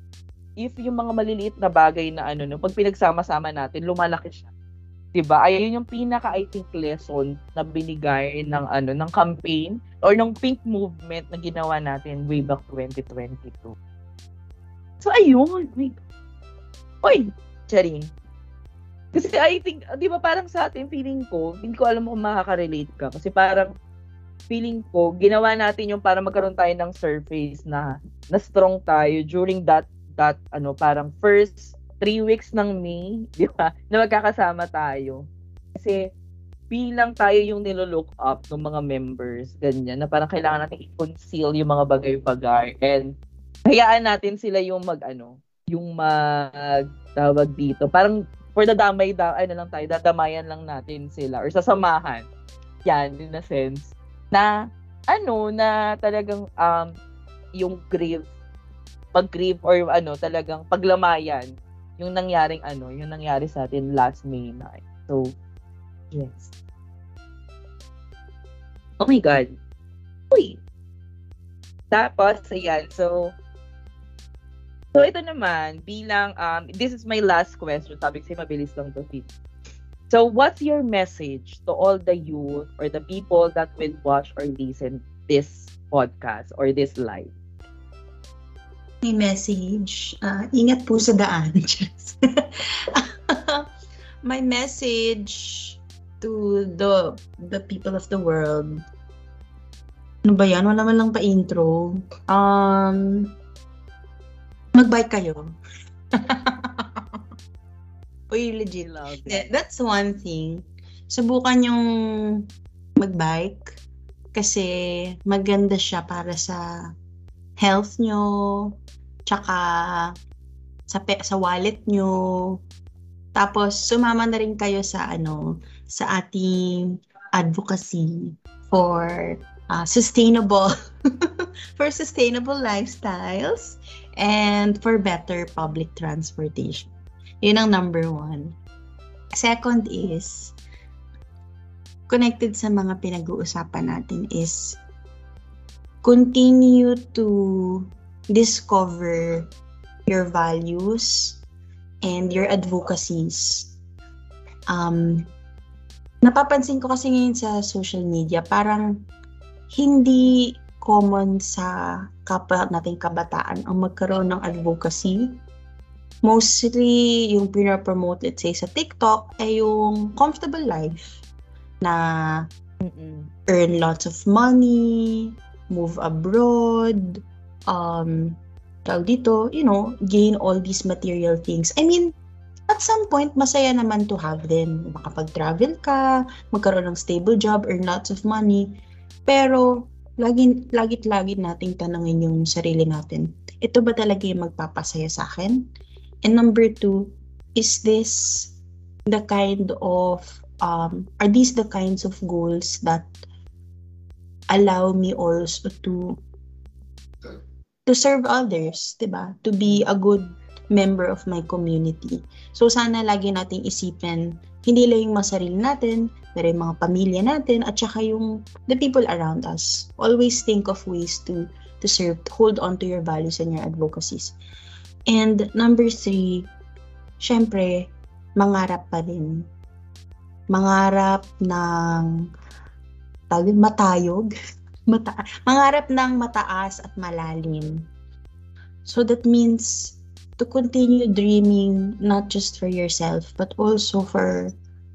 if yung mga maliliit na bagay na ano, no, pag pinagsama-sama natin, lumalaki siya. 'di ba? Ayun yung pinaka I think lesson na binigay ng ano ng campaign or ng pink movement na ginawa natin way back 2022. So ayun, may Oy, charing. Kasi I think, di ba parang sa atin, feeling ko, hindi ko alam kung makaka-relate ka. Kasi parang, feeling ko, ginawa natin yung para magkaroon tayo ng surface na, na strong tayo during that, that, ano, parang first three weeks ng May, di ba, na magkakasama tayo. Kasi bilang tayo yung nilolook up ng mga members, ganyan, na parang kailangan natin i-conceal yung mga bagay-bagay and hayaan natin sila yung mag, ano, yung mag, tawag dito, parang for the damay, da, ano lang tayo, dadamayan lang natin sila or sasamahan. Yan, in a sense, na, ano, na talagang, um, yung grief, pag-grieve or ano, talagang paglamayan yung nangyaring ano, yung nangyari sa atin last May night. So, yes. Oh my God. Uy. Tapos, ayan. So, so ito naman, bilang, um, this is my last question. Sabi kasi mabilis lang to fit. So, what's your message to all the youth or the people that will watch or listen this podcast or this live? may message. Uh, ingat po sa daan. my message to the the people of the world. Ano ba yan? Wala man lang pa-intro. Um, mag-bike kayo. Uy, legit. Love yeah, that's one thing. Subukan yung mag-bike kasi maganda siya para sa health nyo, tsaka sa pe- sa wallet nyo. Tapos sumama na rin kayo sa ano sa ating advocacy for uh, sustainable for sustainable lifestyles and for better public transportation. Yun ang number one. Second is, connected sa mga pinag-uusapan natin is continue to discover your values and your advocacies. Um, napapansin ko kasi ngayon sa social media, parang hindi common sa kapwa nating kabataan ang magkaroon ng advocacy. mostly yung pinapromote, let's say, sa TikTok, ay yung comfortable life na Mm-mm. earn lots of money, move abroad, um, tawag dito, you know, gain all these material things. I mean, at some point, masaya naman to have them. Makapag-travel ka, magkaroon ng stable job, earn lots of money. Pero, lagi, lagit lagi nating tanongin yung sarili natin. Ito ba talaga yung magpapasaya sa akin? And number two, is this the kind of, um, are these the kinds of goals that allow me also to to serve others, 'di ba? To be a good member of my community. So sana lagi nating isipin hindi lang yung masarili natin, pero yung mga pamilya natin at saka yung the people around us. Always think of ways to to serve, to hold on to your values and your advocacies. And number three, syempre, mangarap pa rin. Mangarap ng tawag matayog. Mata mangarap ng mataas at malalim. So that means to continue dreaming not just for yourself but also for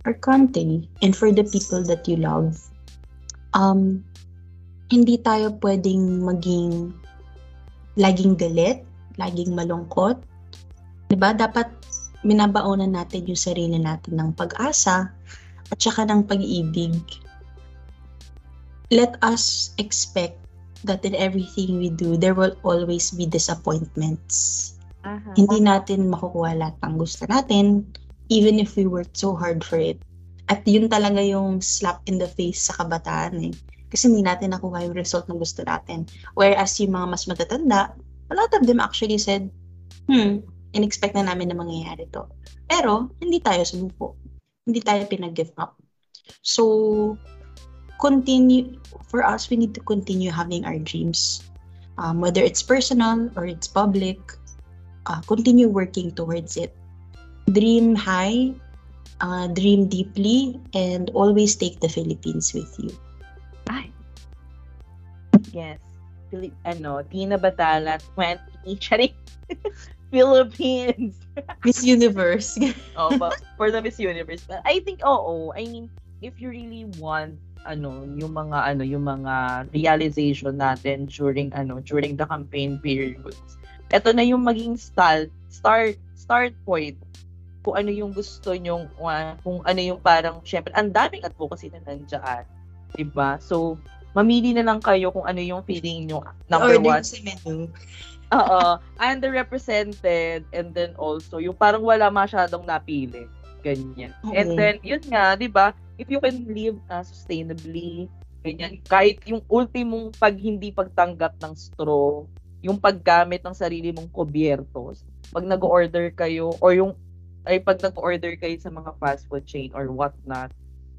our country and for the people that you love. Um, hindi tayo pwedeng maging laging galit, laging malungkot. 'Di ba? Dapat minabaonan natin yung sarili natin ng pag-asa at saka ng pag-ibig. Let us expect that in everything we do, there will always be disappointments. Aha. Hindi natin makukuha lahat ng gusto natin, even if we worked so hard for it. At yun talaga yung slap in the face sa kabataan eh. Kasi hindi natin nakuha yung result na gusto natin. Whereas yung mga mas matatanda, a lot of them actually said, hmm, in-expect na namin na mangyayari to. Pero, hindi tayo sumuko. Hindi tayo pinag-give up. So, continue, for us, we need to continue having our dreams. Um, whether it's personal or it's public, uh, continue working towards it. Dream high, uh, dream deeply, and always take the Philippines with you. Ay. Yes. Philip, ano, Tina Batala, 20, Charing. Philippines. Miss Universe. oh, but for the Miss Universe. But I think, oo. I mean, if you really want, ano, yung mga, ano, yung mga realization natin during, ano, during the campaign periods. Ito na yung maging start, start, start point kung ano yung gusto nyong, uh, kung ano yung parang, syempre, ang daming advocacy na nandiyan. Diba? So, mamili na lang kayo kung ano yung feeling nyo. Number Order one. sa menu. Oo. Underrepresented and then also yung parang wala masyadong napili. Ganyan. Oo. And then, yun nga, di ba? If you can live uh, sustainably, ganyan, kahit yung ultimong pag hindi pagtanggap ng straw, yung paggamit ng sarili mong kubyertos, pag nag-order kayo, or yung, ay pag nag-order kayo sa mga fast food chain or whatnot,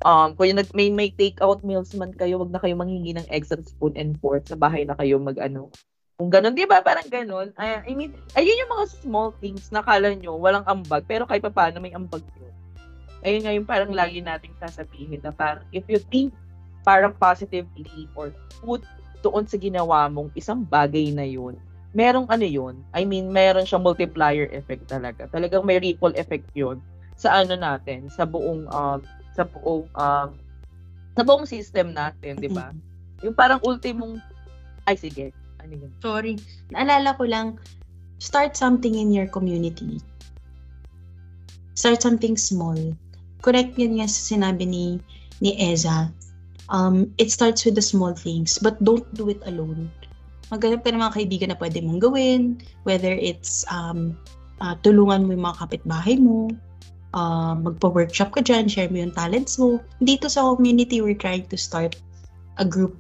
um, kung yung nag, may, may take-out meals man kayo, wag na kayo manghingi ng extra spoon and fork sa bahay na kayo mag, ano, kung ganun, di ba? Parang ganun. I, I mean, ayun yung mga small things na kala nyo, walang ambag, pero kahit pa paano may ambag yun. Ayun nga yung parang lagi nating sasabihin na parang if you think parang positively or put doon sa ginawa mong isang bagay na yun, merong ano yun, I mean, meron siyang multiplier effect talaga. Talagang may ripple effect yun sa ano natin, sa buong, um, sa buong, um, sa buong system natin, di ba? Yung parang ultimong, ay sige, ano yun? Sorry. Naalala ko lang, start something in your community. Start something small. Correct yun nga sa sinabi ni, ni Eza. Um, it starts with the small things, but don't do it alone. Maghanap ka ng mga kaibigan na pwede mong gawin, whether it's um, uh, tulungan mo yung mga kapitbahay mo, uh, magpa-workshop ka dyan, share mo yung talents mo. Dito sa community, we're trying to start a group.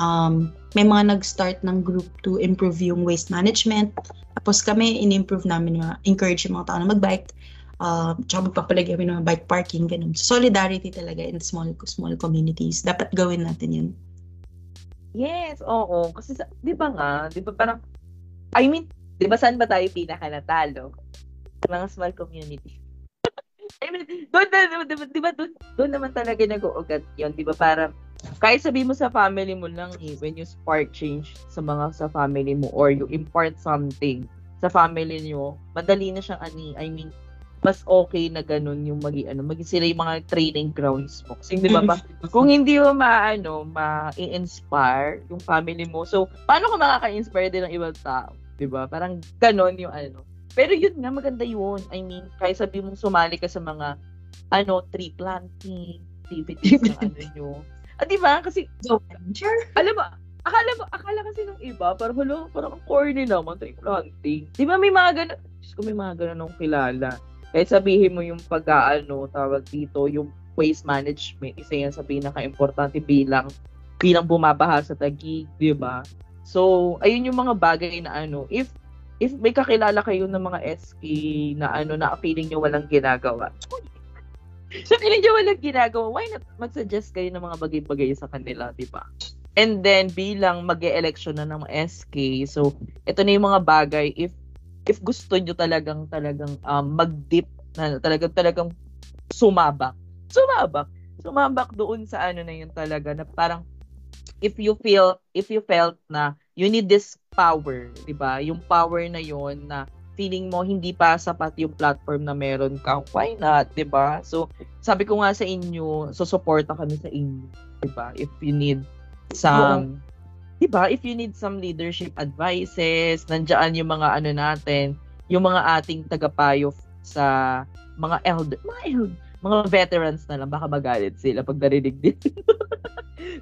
Um, may mga nag-start ng group to improve yung waste management. Tapos kami, in-improve namin, mga, encourage yung mga tao na mag-bike. Uh, tsaka magpapalagay kami ng bike parking, ganun. So, solidarity talaga in small small communities. Dapat gawin natin yun. Yes, oo. Kasi, sa- di ba nga, di ba parang, I mean, di ba saan ba tayo pinaka natalo? Mga small community. I mean, doon, doon, di ba, di ba, doon, doon naman talaga nag-uugat yun, di ba, parang, kahit sabi mo sa family mo lang eh, when you spark change sa mga sa family mo or you impart something sa family niyo, madali na siyang ani, I mean, mas okay na ganun yung magi ano, magi sila yung mga training grounds mo. Kasi di ba pa, kung hindi mo maano, ma-inspire yung family mo. So, paano ka makaka-inspire din ng ibang tao? Di ba? Parang ganun yung ano. Pero yun nga, maganda yun. I mean, kaya sabi mong sumali ka sa mga, ano, tree planting, activities ng ano nyo. At ah, di ba? Kasi, sure. alam mo, akala mo, akala kasi ng iba, parang, hello, parang corny naman, tree planting. Di ba may mga ganun, Diyos ko, may mga ganun nung kilala. Kahit sabihin mo yung pag-ano, tawag dito, yung waste management, isa yan sa pinaka-importante bilang bilang bumabaha sa tagig, di ba? So, ayun yung mga bagay na ano, if if may kakilala kayo ng mga SK na ano na feeling niyo walang ginagawa. so feeling niyo walang ginagawa, why not mag-suggest kayo ng mga bagay-bagay sa kanila, di ba? And then bilang mag-election na ng SK, so ito na yung mga bagay if if gusto niyo talagang talagang um, mag-dip na talagang talagang sumabak. Sumabak. Sumabak doon sa ano na yun talaga na parang if you feel if you felt na you need this power, 'di ba? Yung power na yon na feeling mo hindi pa sapat yung platform na meron ka, why not, 'di ba? So, sabi ko nga sa inyo, so suporta kami sa inyo, 'di ba? If you need some oh. 'di ba? If you need some leadership advices, nandiyan yung mga ano natin, yung mga ating tagapayo sa mga elder, mga elder, mga veterans na lang, baka magalit sila pag narinig din.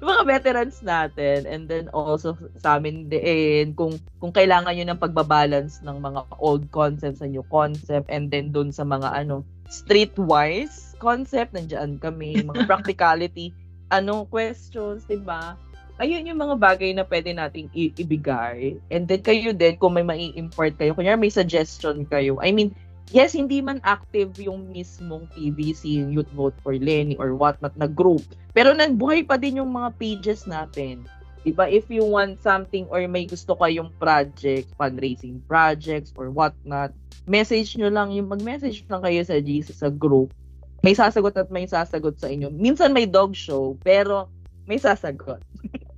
mga veterans natin and then also sa amin din kung kung kailangan niyo ng pagbabalance ng mga old concepts sa new concept and then doon sa mga ano streetwise concept nandiyan kami mga practicality ano questions 'di ba ayun yung mga bagay na pwede nating i- ibigay and then kayo din kung may mai-import kayo kunya may suggestion kayo i mean yes, hindi man active yung mismong PVC, Youth Vote for Lenny or whatnot na group. Pero nagbuhay pa din yung mga pages natin. Diba? If you want something or may gusto kayong project, fundraising projects or whatnot, message nyo lang yung mag-message lang kayo sa GC sa group. May sasagot at may sasagot sa inyo. Minsan may dog show, pero may sasagot.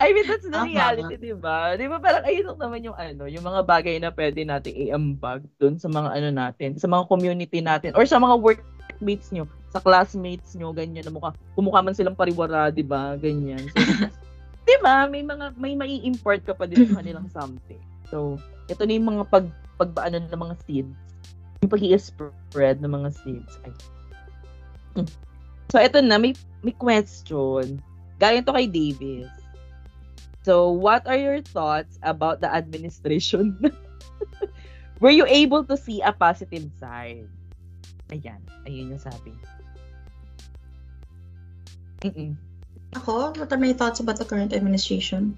I mean, that's the reality, di ba? Di ba parang ayun naman yung ano, yung mga bagay na pwede nating iambag doon sa mga ano natin, sa mga community natin, or sa mga workmates nyo, sa classmates nyo, ganyan na mukha, kumukha man silang pariwara, di ba? Ganyan. So, di ba? May mga, may mai-import ka pa din sa kanilang something. So, ito na yung mga pag, pagbaano ng mga seeds. Yung pag spread ng mga seeds. Ay. Hmm. So, ito na, may, may question. Galing to kay Davis. So, what are your thoughts about the administration? Were you able to see a positive side? Ayan. Ayun yung sabi. Mm-mm. Ako, what are my thoughts about the current administration?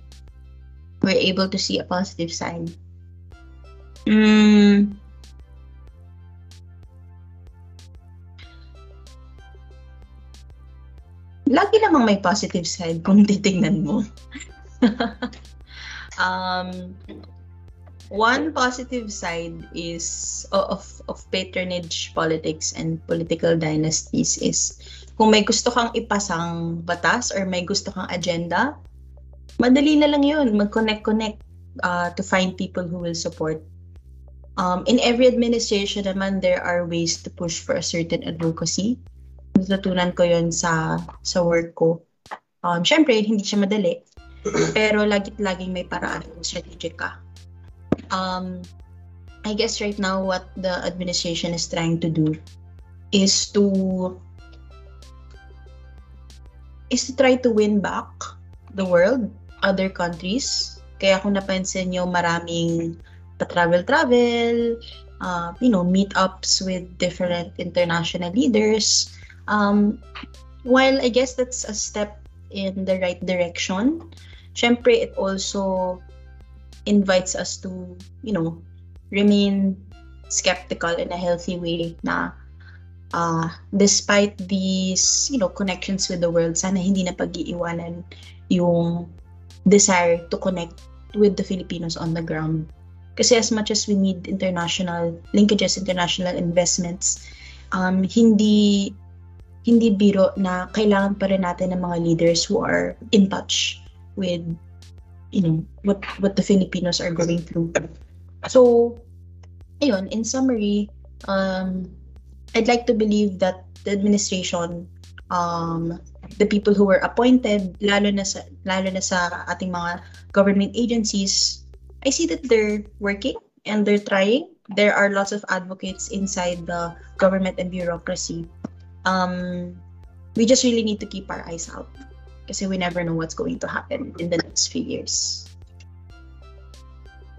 We're able to see a positive side. Mm, lagi namang may positive side kung titingnan mo. um, one positive side is of of patronage politics and political dynasties is kung may gusto kang ipasang batas or may gusto kang agenda, madali na lang yun. Mag-connect-connect uh, to find people who will support. Um, in every administration naman, there are ways to push for a certain advocacy natutunan ko yon sa sa work ko. Um, Siyempre, hindi siya madali. Pero lagit laging may paraan kung strategic ka. Um, I guess right now what the administration is trying to do is to is to try to win back the world, other countries. Kaya kung napansin nyo, maraming pa-travel-travel, uh, you know, meetups with different international leaders. Um, while I guess that's a step in the right direction, syempre it also invites us to, you know, remain skeptical in a healthy way na uh, despite these, you know, connections with the world, sana hindi na pag-iiwanan yung desire to connect with the Filipinos on the ground. Kasi as much as we need international linkages, international investments, um, hindi hindi biro na kailangan pa rin natin ng mga leaders who are in touch with you know, what what the Filipinos are going through. So, ayun, in summary, um, I'd like to believe that the administration, um, the people who were appointed, lalo na sa, lalo na sa ating mga government agencies, I see that they're working and they're trying. There are lots of advocates inside the government and bureaucracy. Um, we just really need to keep our eyes out kasi we never know what's going to happen in the next few years.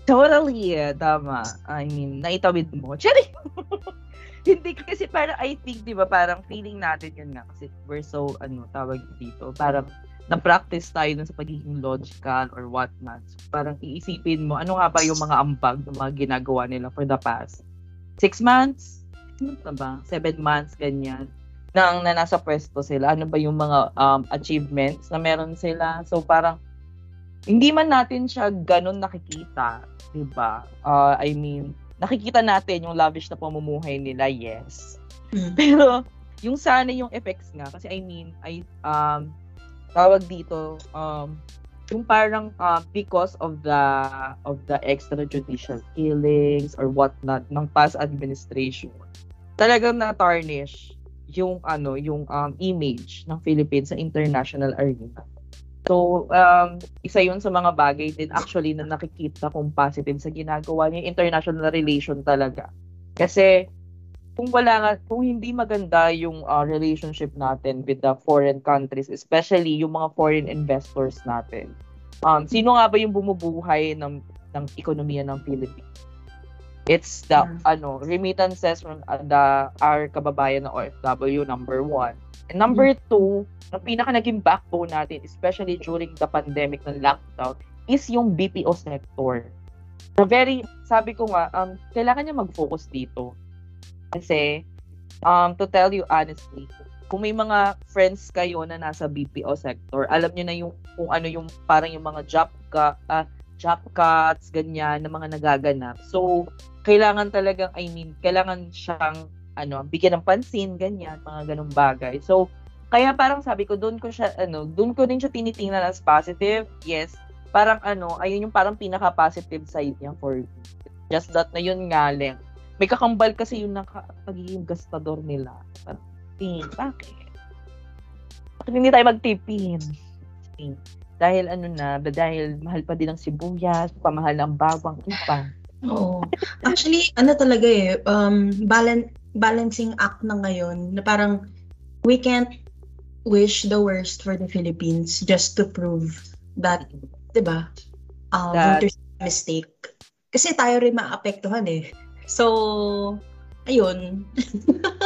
Totally, yeah, tama. I mean, naitawid mo. Cherry! Hindi kasi parang I think, di ba, parang feeling natin yun nga kasi we're so, ano, tawag dito, parang na-practice tayo sa pagiging logical or what not. So, parang iisipin mo, ano nga ba yung mga ambag ng mga ginagawa nila for the past six months? Ano ba? Seven months, ganyan nang na nasa pwesto sila, ano ba yung mga um, achievements na meron sila. So parang hindi man natin siya ganun nakikita, 'di ba? Uh, I mean, nakikita natin yung lavish na pamumuhay nila, yes. Mm. Pero yung sana yung effects nga kasi I mean, I um tawag dito um yung parang uh, because of the of the extrajudicial killings or whatnot ng past administration talagang na tarnish yung ano yung um, image ng Philippines sa international arena. So, um, isa yun sa mga bagay din actually na nakikita kong positive sa ginagawa niya, international relation talaga. Kasi, kung wala nga, kung hindi maganda yung uh, relationship natin with the foreign countries, especially yung mga foreign investors natin, um, sino nga ba yung bumubuhay ng, ng ekonomiya ng Philippines? It's the mm. ano remittances from uh, the our kababayan na OFW number one. And number mm. two, ang pinaka naging backbone natin, especially during the pandemic ng lockdown, is yung BPO sector. Na very, sabi ko nga, um, kailangan niya mag-focus dito. Kasi, um, to tell you honestly, kung may mga friends kayo na nasa BPO sector, alam niyo na yung kung ano yung parang yung mga job ka, uh, job cuts, ganyan, na mga nagaganap. So, kailangan talagang, I mean, kailangan siyang, ano, bigyan ng pansin, ganyan, mga ganung bagay. So, kaya parang sabi ko, doon ko siya, ano, doon ko din siya tinitingnan as positive. Yes, parang ano, ayun yung parang pinaka-positive side niya for me. Just that na yun nga lang. May kakambal kasi yung naka, pagiging gastador nila. Parang, bakit? Bakit hindi tayo magtipin? Dahil ano na, dahil mahal pa din ang sibuyas, pamahal ang bawang, ipa. Oo. Actually, ano talaga eh, um, balan- balancing act na ngayon na parang we can't wish the worst for the Philippines just to prove that, di ba, um, that... there's a mistake. Kasi tayo rin maapektuhan eh. So, ayun.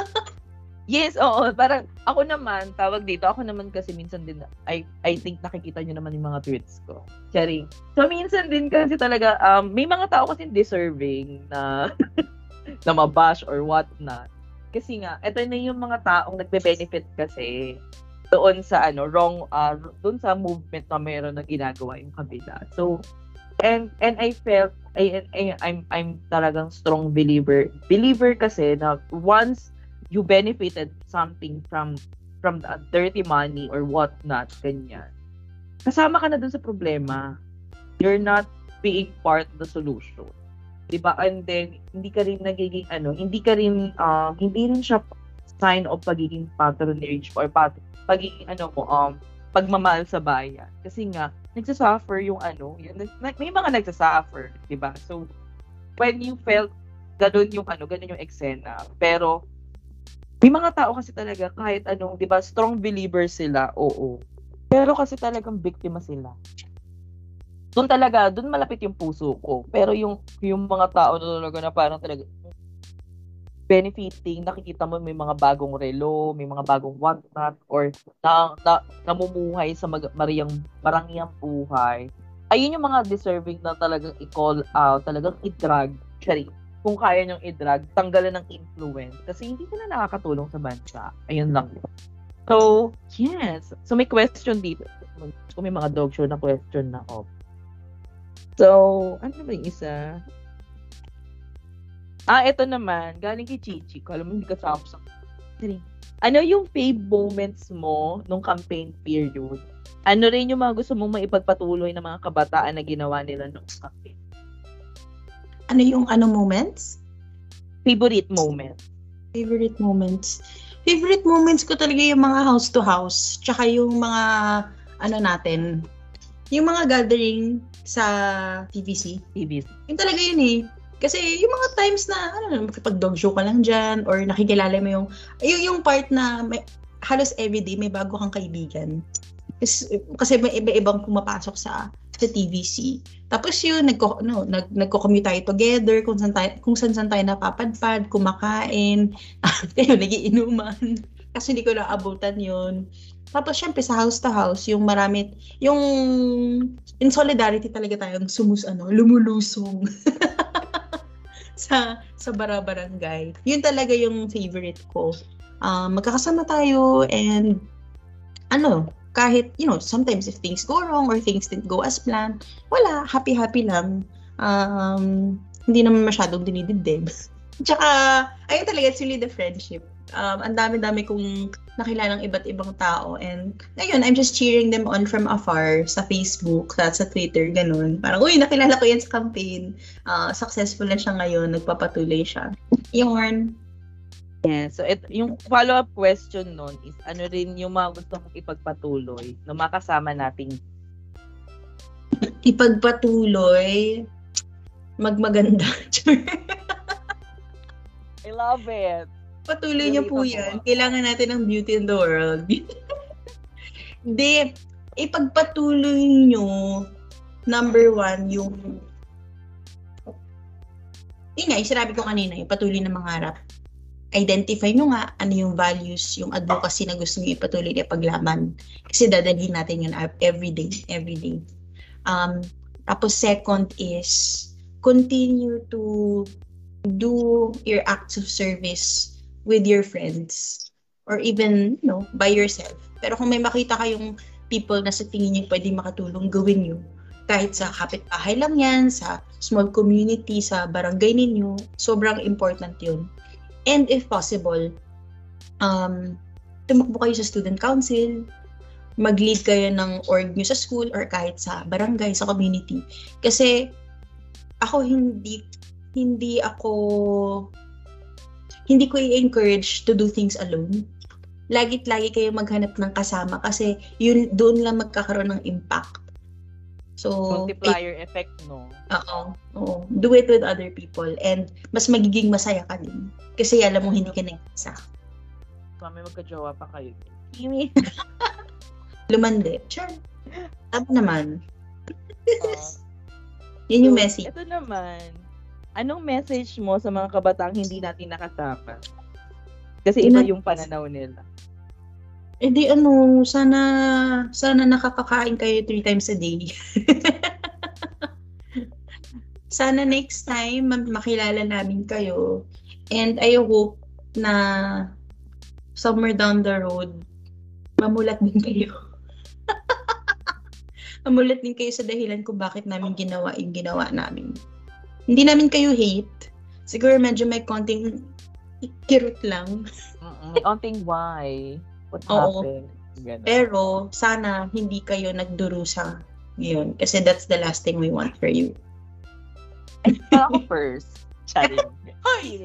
Yes, oo. Parang ako naman, tawag dito, ako naman kasi minsan din, I, I think nakikita nyo naman yung mga tweets ko. Charing. So, minsan din kasi talaga, um, may mga tao kasi deserving na, na mabash or what not. Kasi nga, ito na yung mga taong nagbe-benefit kasi doon sa ano wrong uh, doon sa movement na meron na ginagawa yung kabila. So and and I felt I, I I'm I'm talagang strong believer. Believer kasi na once you benefited something from from the dirty money or what not, ganyan. Kasama ka na dun sa problema. You're not being part of the solution. 'Di ba? And then hindi ka rin nagiging ano, hindi ka rin um, hindi rin siya sign of pagiging patronage or pat pagiging ano mo um pagmamahal sa bayan. Kasi nga nagsasuffer yung ano, yun, may mga nagsasuffer, 'di ba? So when you felt ganun yung ano, ganun yung eksena, pero may mga tao kasi talaga kahit anong, 'di ba, strong believers sila, oo. Pero kasi talagang biktima sila. Doon talaga, doon malapit yung puso ko. Pero yung yung mga tao na talaga na parang talaga benefiting, nakikita mo may mga bagong relo, may mga bagong whatnot, or na, na, namumuhay sa mag, mariyang, marangyang buhay. Ayun yung mga deserving na talagang i-call out, talagang i-drag, sorry, kung kaya niyong i-drag, tanggalan ng influence kasi hindi sila nakakatulong sa bansa. Ayun lang. So, yes. So, may question dito. Kung may mga dog show na question na ako. So, ano ba yung isa? Ah, ito naman. Galing kay Chichi. Kala mo hindi kasama sa... ano yung fave moments mo nung campaign period? Ano rin yung mga gusto mong maipagpatuloy ng mga kabataan na ginawa nila nung campaign? Ano yung ano moments? Favorite moment? Favorite moments? Favorite moments ko talaga yung mga house to house. Tsaka yung mga, ano natin, yung mga gathering sa TVC. TVC. Yung talaga yun eh. Kasi yung mga times na, ano, makipag-dog show ka lang dyan, or nakikilala mo yung, yung, yung part na may, halos everyday may bago kang kaibigan. Kasi, kasi may iba-ibang pumapasok sa sa TVC. Tapos yun, nagko, no, nag, nagko-commute tayo together, kung saan tayo, kung saan, saan tayo napapadpad, kumakain, tayo nagiinuman. Kasi hindi ko naabutan yun. Tapos syempre sa house to house, yung marami, yung in solidarity talaga tayong sumus, ano, lumulusong. sa sa bara-barangay. Yun talaga yung favorite ko. Um, magkakasama tayo and ano, kahit, you know, sometimes if things go wrong or things didn't go as planned, wala, happy-happy lang. Um, hindi naman masyadong dinidibdib. Tsaka, ayun talaga, it's really the friendship. Um, ang dami-dami kong nakilalang iba't ibang tao. And, ayun, I'm just cheering them on from afar sa Facebook, sa, sa Twitter, ganun. Parang, uy, nakilala ko yan sa campaign. Uh, successful na siya ngayon, nagpapatuloy siya. Yung Yeah, so it, yung follow-up question nun is ano rin yung mga gusto mong ipagpatuloy na makasama nating ipagpatuloy magmaganda. I love it. Patuloy niyo po yan. Kailangan natin ng beauty in the world. Hindi, ipagpatuloy niyo number one, yung yun nga, yung sinabi ko kanina, yung patuloy na mangarap identify nyo nga ano yung values, yung advocacy na gusto nyo ipatuloy na paglaban. Kasi dadalhin natin yun every day, every day. Um, tapos second is, continue to do your acts of service with your friends or even, you know, by yourself. Pero kung may makita kayong people na sa tingin niyo pwede makatulong, gawin nyo. Kahit sa kapitbahay lang yan, sa small community, sa barangay ninyo, sobrang important yun. And if possible, um, tumakbo kayo sa student council, mag-lead kayo ng org nyo sa school or kahit sa barangay, sa community. Kasi ako hindi hindi ako hindi ko i-encourage to do things alone. Lagit lagi kayo maghanap ng kasama kasi yun doon lang magkakaroon ng impact. So, multiplier it, effect, no? Oo. Oo. Do it with other people and mas magiging masaya ka din. Kasi alam mo hindi ka nag-isa. Mami, magka-jowa pa kayo. Kimi. Lumande. Sure. Tap naman. Uh, Yun yung so, message. Ito naman. Anong message mo sa mga kabataang hindi natin nakasama? Kasi iba yung pananaw nila. Eh di ano, sana, sana nakakakain kayo three times a day. sana next time makilala namin kayo. And I hope na somewhere down the road, mamulat din kayo. mamulat din kayo sa dahilan kung bakit namin ginawa yung ginawa namin. Hindi namin kayo hate. Siguro medyo may konting kirot lang. may konting why. What Oo. happened? Ganun. Pero sana hindi kayo nagdurusa ngayon kasi that's the last thing we want for you. ako first. Charing. Ay!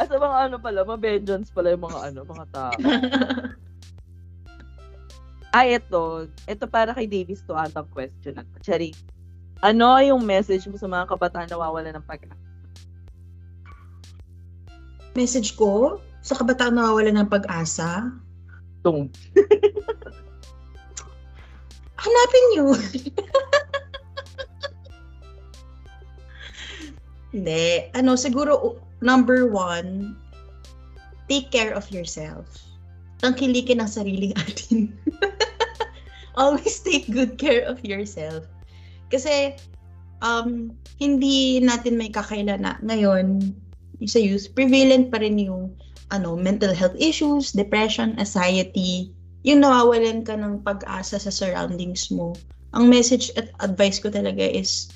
As mga ano pala, mga vengeance pala yung mga ano, mga tao. Ay, ito. Ito para kay Davis to atang question. Charing. Ano yung message mo sa mga kabataan na nawawala ng pag Message ko? Sa kabataan nawawala ng pag-asa? Don't. Hanapin niyo. Hindi. Ano, siguro, number one, take care of yourself. Tangkilikin ang sariling atin. Always take good care of yourself. Kasi, um, hindi natin may kakailan na ngayon, sa youth, prevalent pa rin yung ano, mental health issues, depression, anxiety, yung nawawalan ka ng pag-asa sa surroundings mo. Ang message at advice ko talaga is,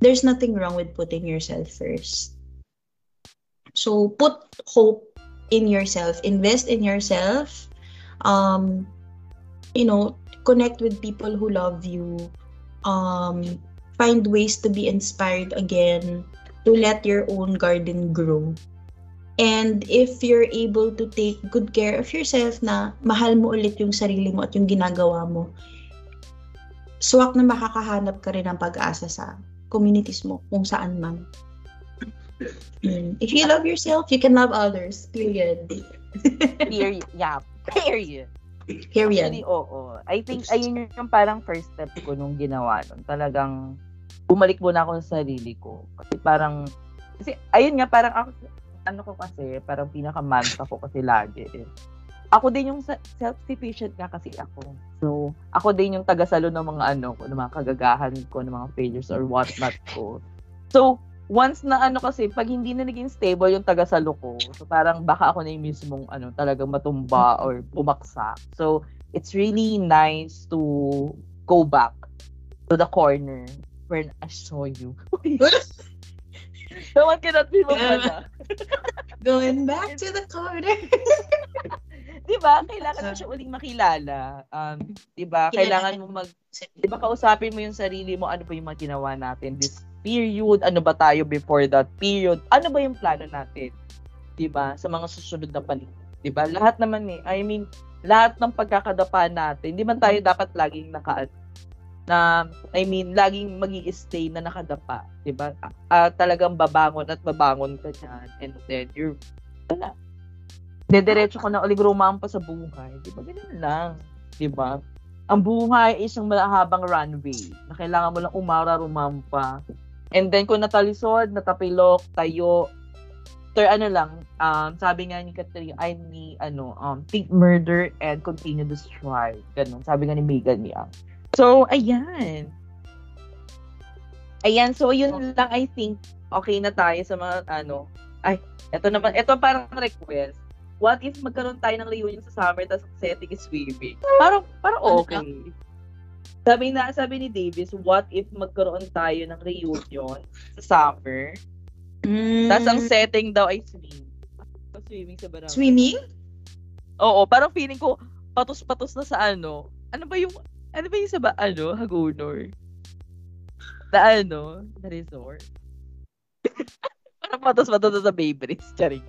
there's nothing wrong with putting yourself first. So, put hope in yourself. Invest in yourself. Um, you know, connect with people who love you. Um, find ways to be inspired again, to let your own garden grow. And if you're able to take good care of yourself na mahal mo ulit yung sarili mo at yung ginagawa mo, swak na makakahanap ka rin ng pag-asa sa communities mo kung saan man. Mm. If you love yourself, you can love others. Period. Period. Yeah. Period. Period. Actually, oo. I think, ayun yung parang first step ko nung ginawa nun. Talagang, bumalik muna ako sa sarili ko. Kasi parang, kasi, ayun nga, parang ako, ano ko kasi, parang pinaka-mantra ko kasi lagi. Eh. Ako din yung self-sufficient nga kasi ako. So, ako din yung tagasalo ng mga ano ko, ng mga kagagahan ko, ng mga failures or whatnot ko. So, once na ano kasi, pag hindi na naging stable yung tagasalo ko, so parang baka ako na yung mismong ano, talagang matumba or bumaksak. So, it's really nice to go back to the corner where I saw you. Someone cannot be mo pala. Going back to the corner. di ba? Kailangan mo siya uling makilala. Um, di ba? Kailangan mo mag, di ba, kausapin mo yung sarili mo, ano ba yung mga ginawa natin this period, ano ba tayo before that period, ano ba yung plano natin, di ba, sa mga susunod na panahon. Di ba? Lahat naman eh, I mean, lahat ng pagkakadapa natin, di man tayo dapat laging naka, na, I mean, laging mag stay na nakadapa, di ba? Uh, talagang babangon at babangon ka dyan, and then you're, wala, dediretso ko na ulit rumampa sa buhay. Di ba? Ganun lang. Di ba? Ang buhay ay isang malahabang runway na kailangan mo lang umara rumampa. And then kung natalisod, natapilok, tayo, ter ano lang, um, sabi nga ni Catherine, I ni, ano, um, think murder and continue to strive. Ganun. Sabi nga ni Megan niya. So, ayan. Ayan, so yun lang I think okay na tayo sa mga ano. Ay, ito naman, ito parang request what if magkaroon tayo ng reunion sa summer tapos setting is swimming? Parang, parang ano okay. Sabi na, sabi ni Davis, what if magkaroon tayo ng reunion sa summer? Mm. Tapos ang setting daw ay swimming. Swimming sa barangay. Swimming? Oo, parang feeling ko, patos-patos na sa ano. Ano ba yung, ano ba yung sa ba, ano, Hagunor? Na ano, na resort. parang patos-patos sa Babe Charing.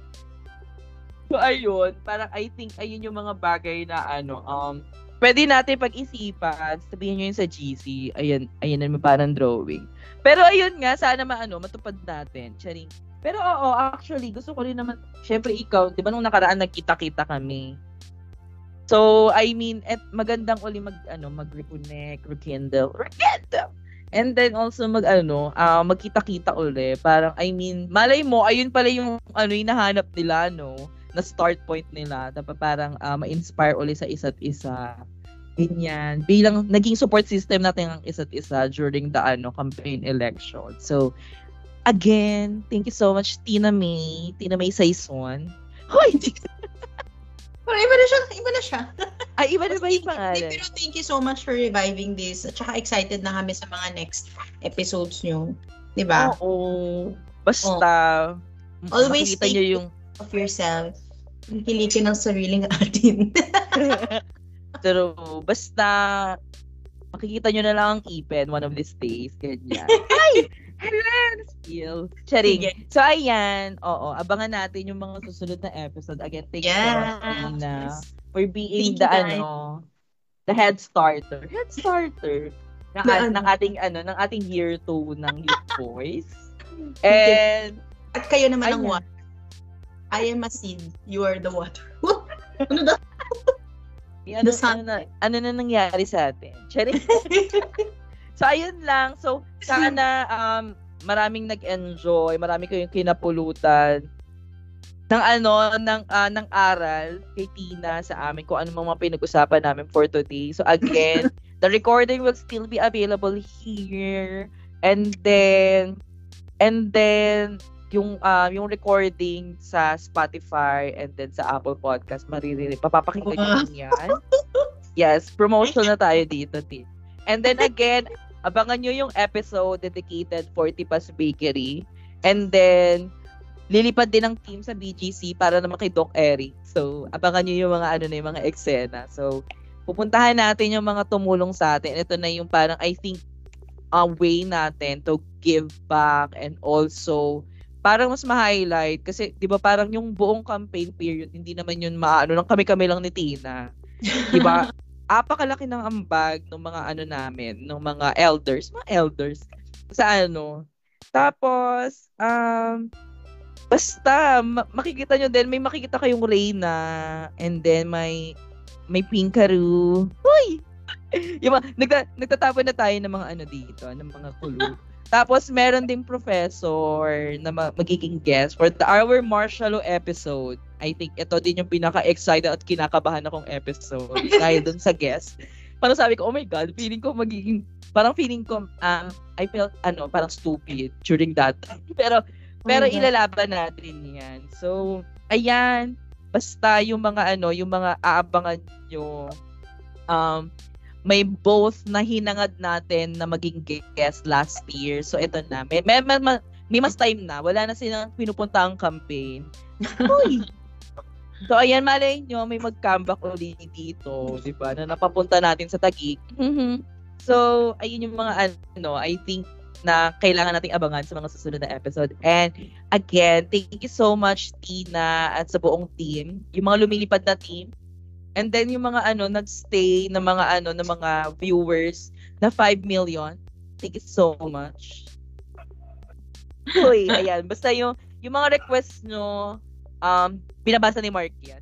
So, ayun, parang I think ayun yung mga bagay na ano, um, pwede natin pag-isipan, sabihin nyo yun sa GC, ayan, ayan naman parang drawing. Pero ayun nga, sana maano, matupad natin. Charing. Pero oo, actually, gusto ko rin naman, syempre ikaw, di ba nung nakaraan nagkita-kita kami. So, I mean, et magandang uli mag, ano, mag-reconnect, rekindle, rekindle! And then also mag ano, uh, magkita-kita uli. Parang I mean, malay mo ayun pala yung ano hinahanap nila no na start point nila. Dapat parang uh, ma-inspire ulit sa isa't isa. Ganyan. Bilang naging support system natin ang isa't isa during the ano campaign election. So, again, thank you so much Tina May, Tina May Saison. Hoy, Pero iba na siya, iba na siya. Ay, iba na ba yung pangalan? Pero thank you so much for reviving this. At saka excited na kami sa mga next episodes nyo. Di ba? Oo. Basta, oh. Always think nyo yung... of yourself. Hilikin ng sariling atin. Pero basta makikita nyo na lang ang ipin one of these days. Ganyan. Ay! Skill. Charing. Sige. So, ayan. Oo, abangan natin yung mga susunod na episode. Again, thank you yes. so much, for being thank the, ano, the head starter. Head starter ng, the, ng ating, ano, ng ating year 2 ng Youth Voice. And, at kayo naman ang one. I am a seed, you are the water. ano daw? ano. Ano, na, ano na nangyari sa atin? Charing. so, ayun lang. So, sana um, maraming nag-enjoy, marami kayong kinapulutan ng ano ng uh, ng aral kay Tina sa amin kung ano mga pinag-usapan namin for today. So again, the recording will still be available here. And then and then yung uh, yung recording sa Spotify and then sa Apple Podcast maririnig papapakinggan niyo yan yes promotion na tayo dito Tin. And then again abangan niyo yung episode dedicated for Tipas Bakery and then lilipad din ng team sa BGC para naman kay Doc Eric. So, abangan nyo yung mga ano na yung mga eksena. So, pupuntahan natin yung mga tumulong sa atin. Ito na yung parang, I think, uh, way natin to give back and also parang mas ma-highlight kasi 'di ba parang yung buong campaign period hindi naman yun maano lang kami-kami lang ni Tina. 'Di ba? Apakalaki ng ambag ng mga ano namin, ng mga elders, mga elders sa ano. Tapos um basta makikita nyo din may makikita kayong Reyna and then may may Pinkaru. Hoy! yung mga, nagta, nagtatapon na tayo ng mga ano dito, ng mga clue. Tapos, meron ding professor na ma- magiging guest for the Our Marshalo episode. I think ito din yung pinaka-excited at kinakabahan akong episode. Dahil dun sa guest. Parang sabi ko, oh my God, feeling ko magiging, parang feeling ko, um, I felt, ano, parang stupid during that time. Pero, pero oh ilalaban natin yan. So, ayan, basta yung mga ano, yung mga aabangan nyo, um, may both na hinangad natin na maging guest last year. So, ito na. May, may, may, may mas time na. Wala na silang pinupunta ang campaign. Uy! So, ayan, malay nyo, may mag-comeback ulit dito. Di ba? Na napapunta natin sa Taguig. Mm-hmm. So, ayun yung mga ano, I think na kailangan nating abangan sa mga susunod na episode. And again, thank you so much, Tina, at sa buong team. Yung mga lumilipad na team, And then yung mga ano nagstay na mga ano na mga viewers na 5 million. Thank you so much. Hoy, ayan. Basta yung yung mga requests nyo um binabasa ni Mark yan.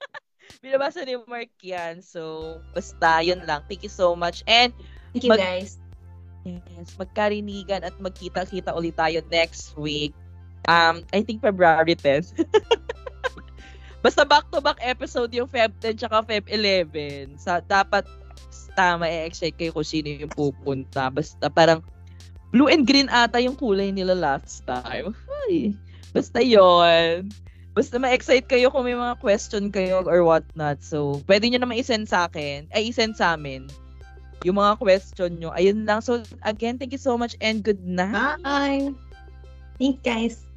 binabasa ni Mark yan. So, basta yun lang. Thank you so much. And Thank you mag- guys. Yes, magkarinigan at magkita-kita ulit tayo next week. Um, I think February 10. Basta back-to-back episode yung Feb 10 tsaka Feb 11. Sa, dapat tama i-excite kayo kung sino yung pupunta. Basta parang blue and green ata yung kulay nila last time. Ay, basta yon Basta ma-excite kayo kung may mga question kayo or what not. So, pwede nyo naman i-send sa akin. Ay, i-send sa amin. Yung mga question nyo. Ayun lang. So, again, thank you so much and good night. Bye! Thanks, guys.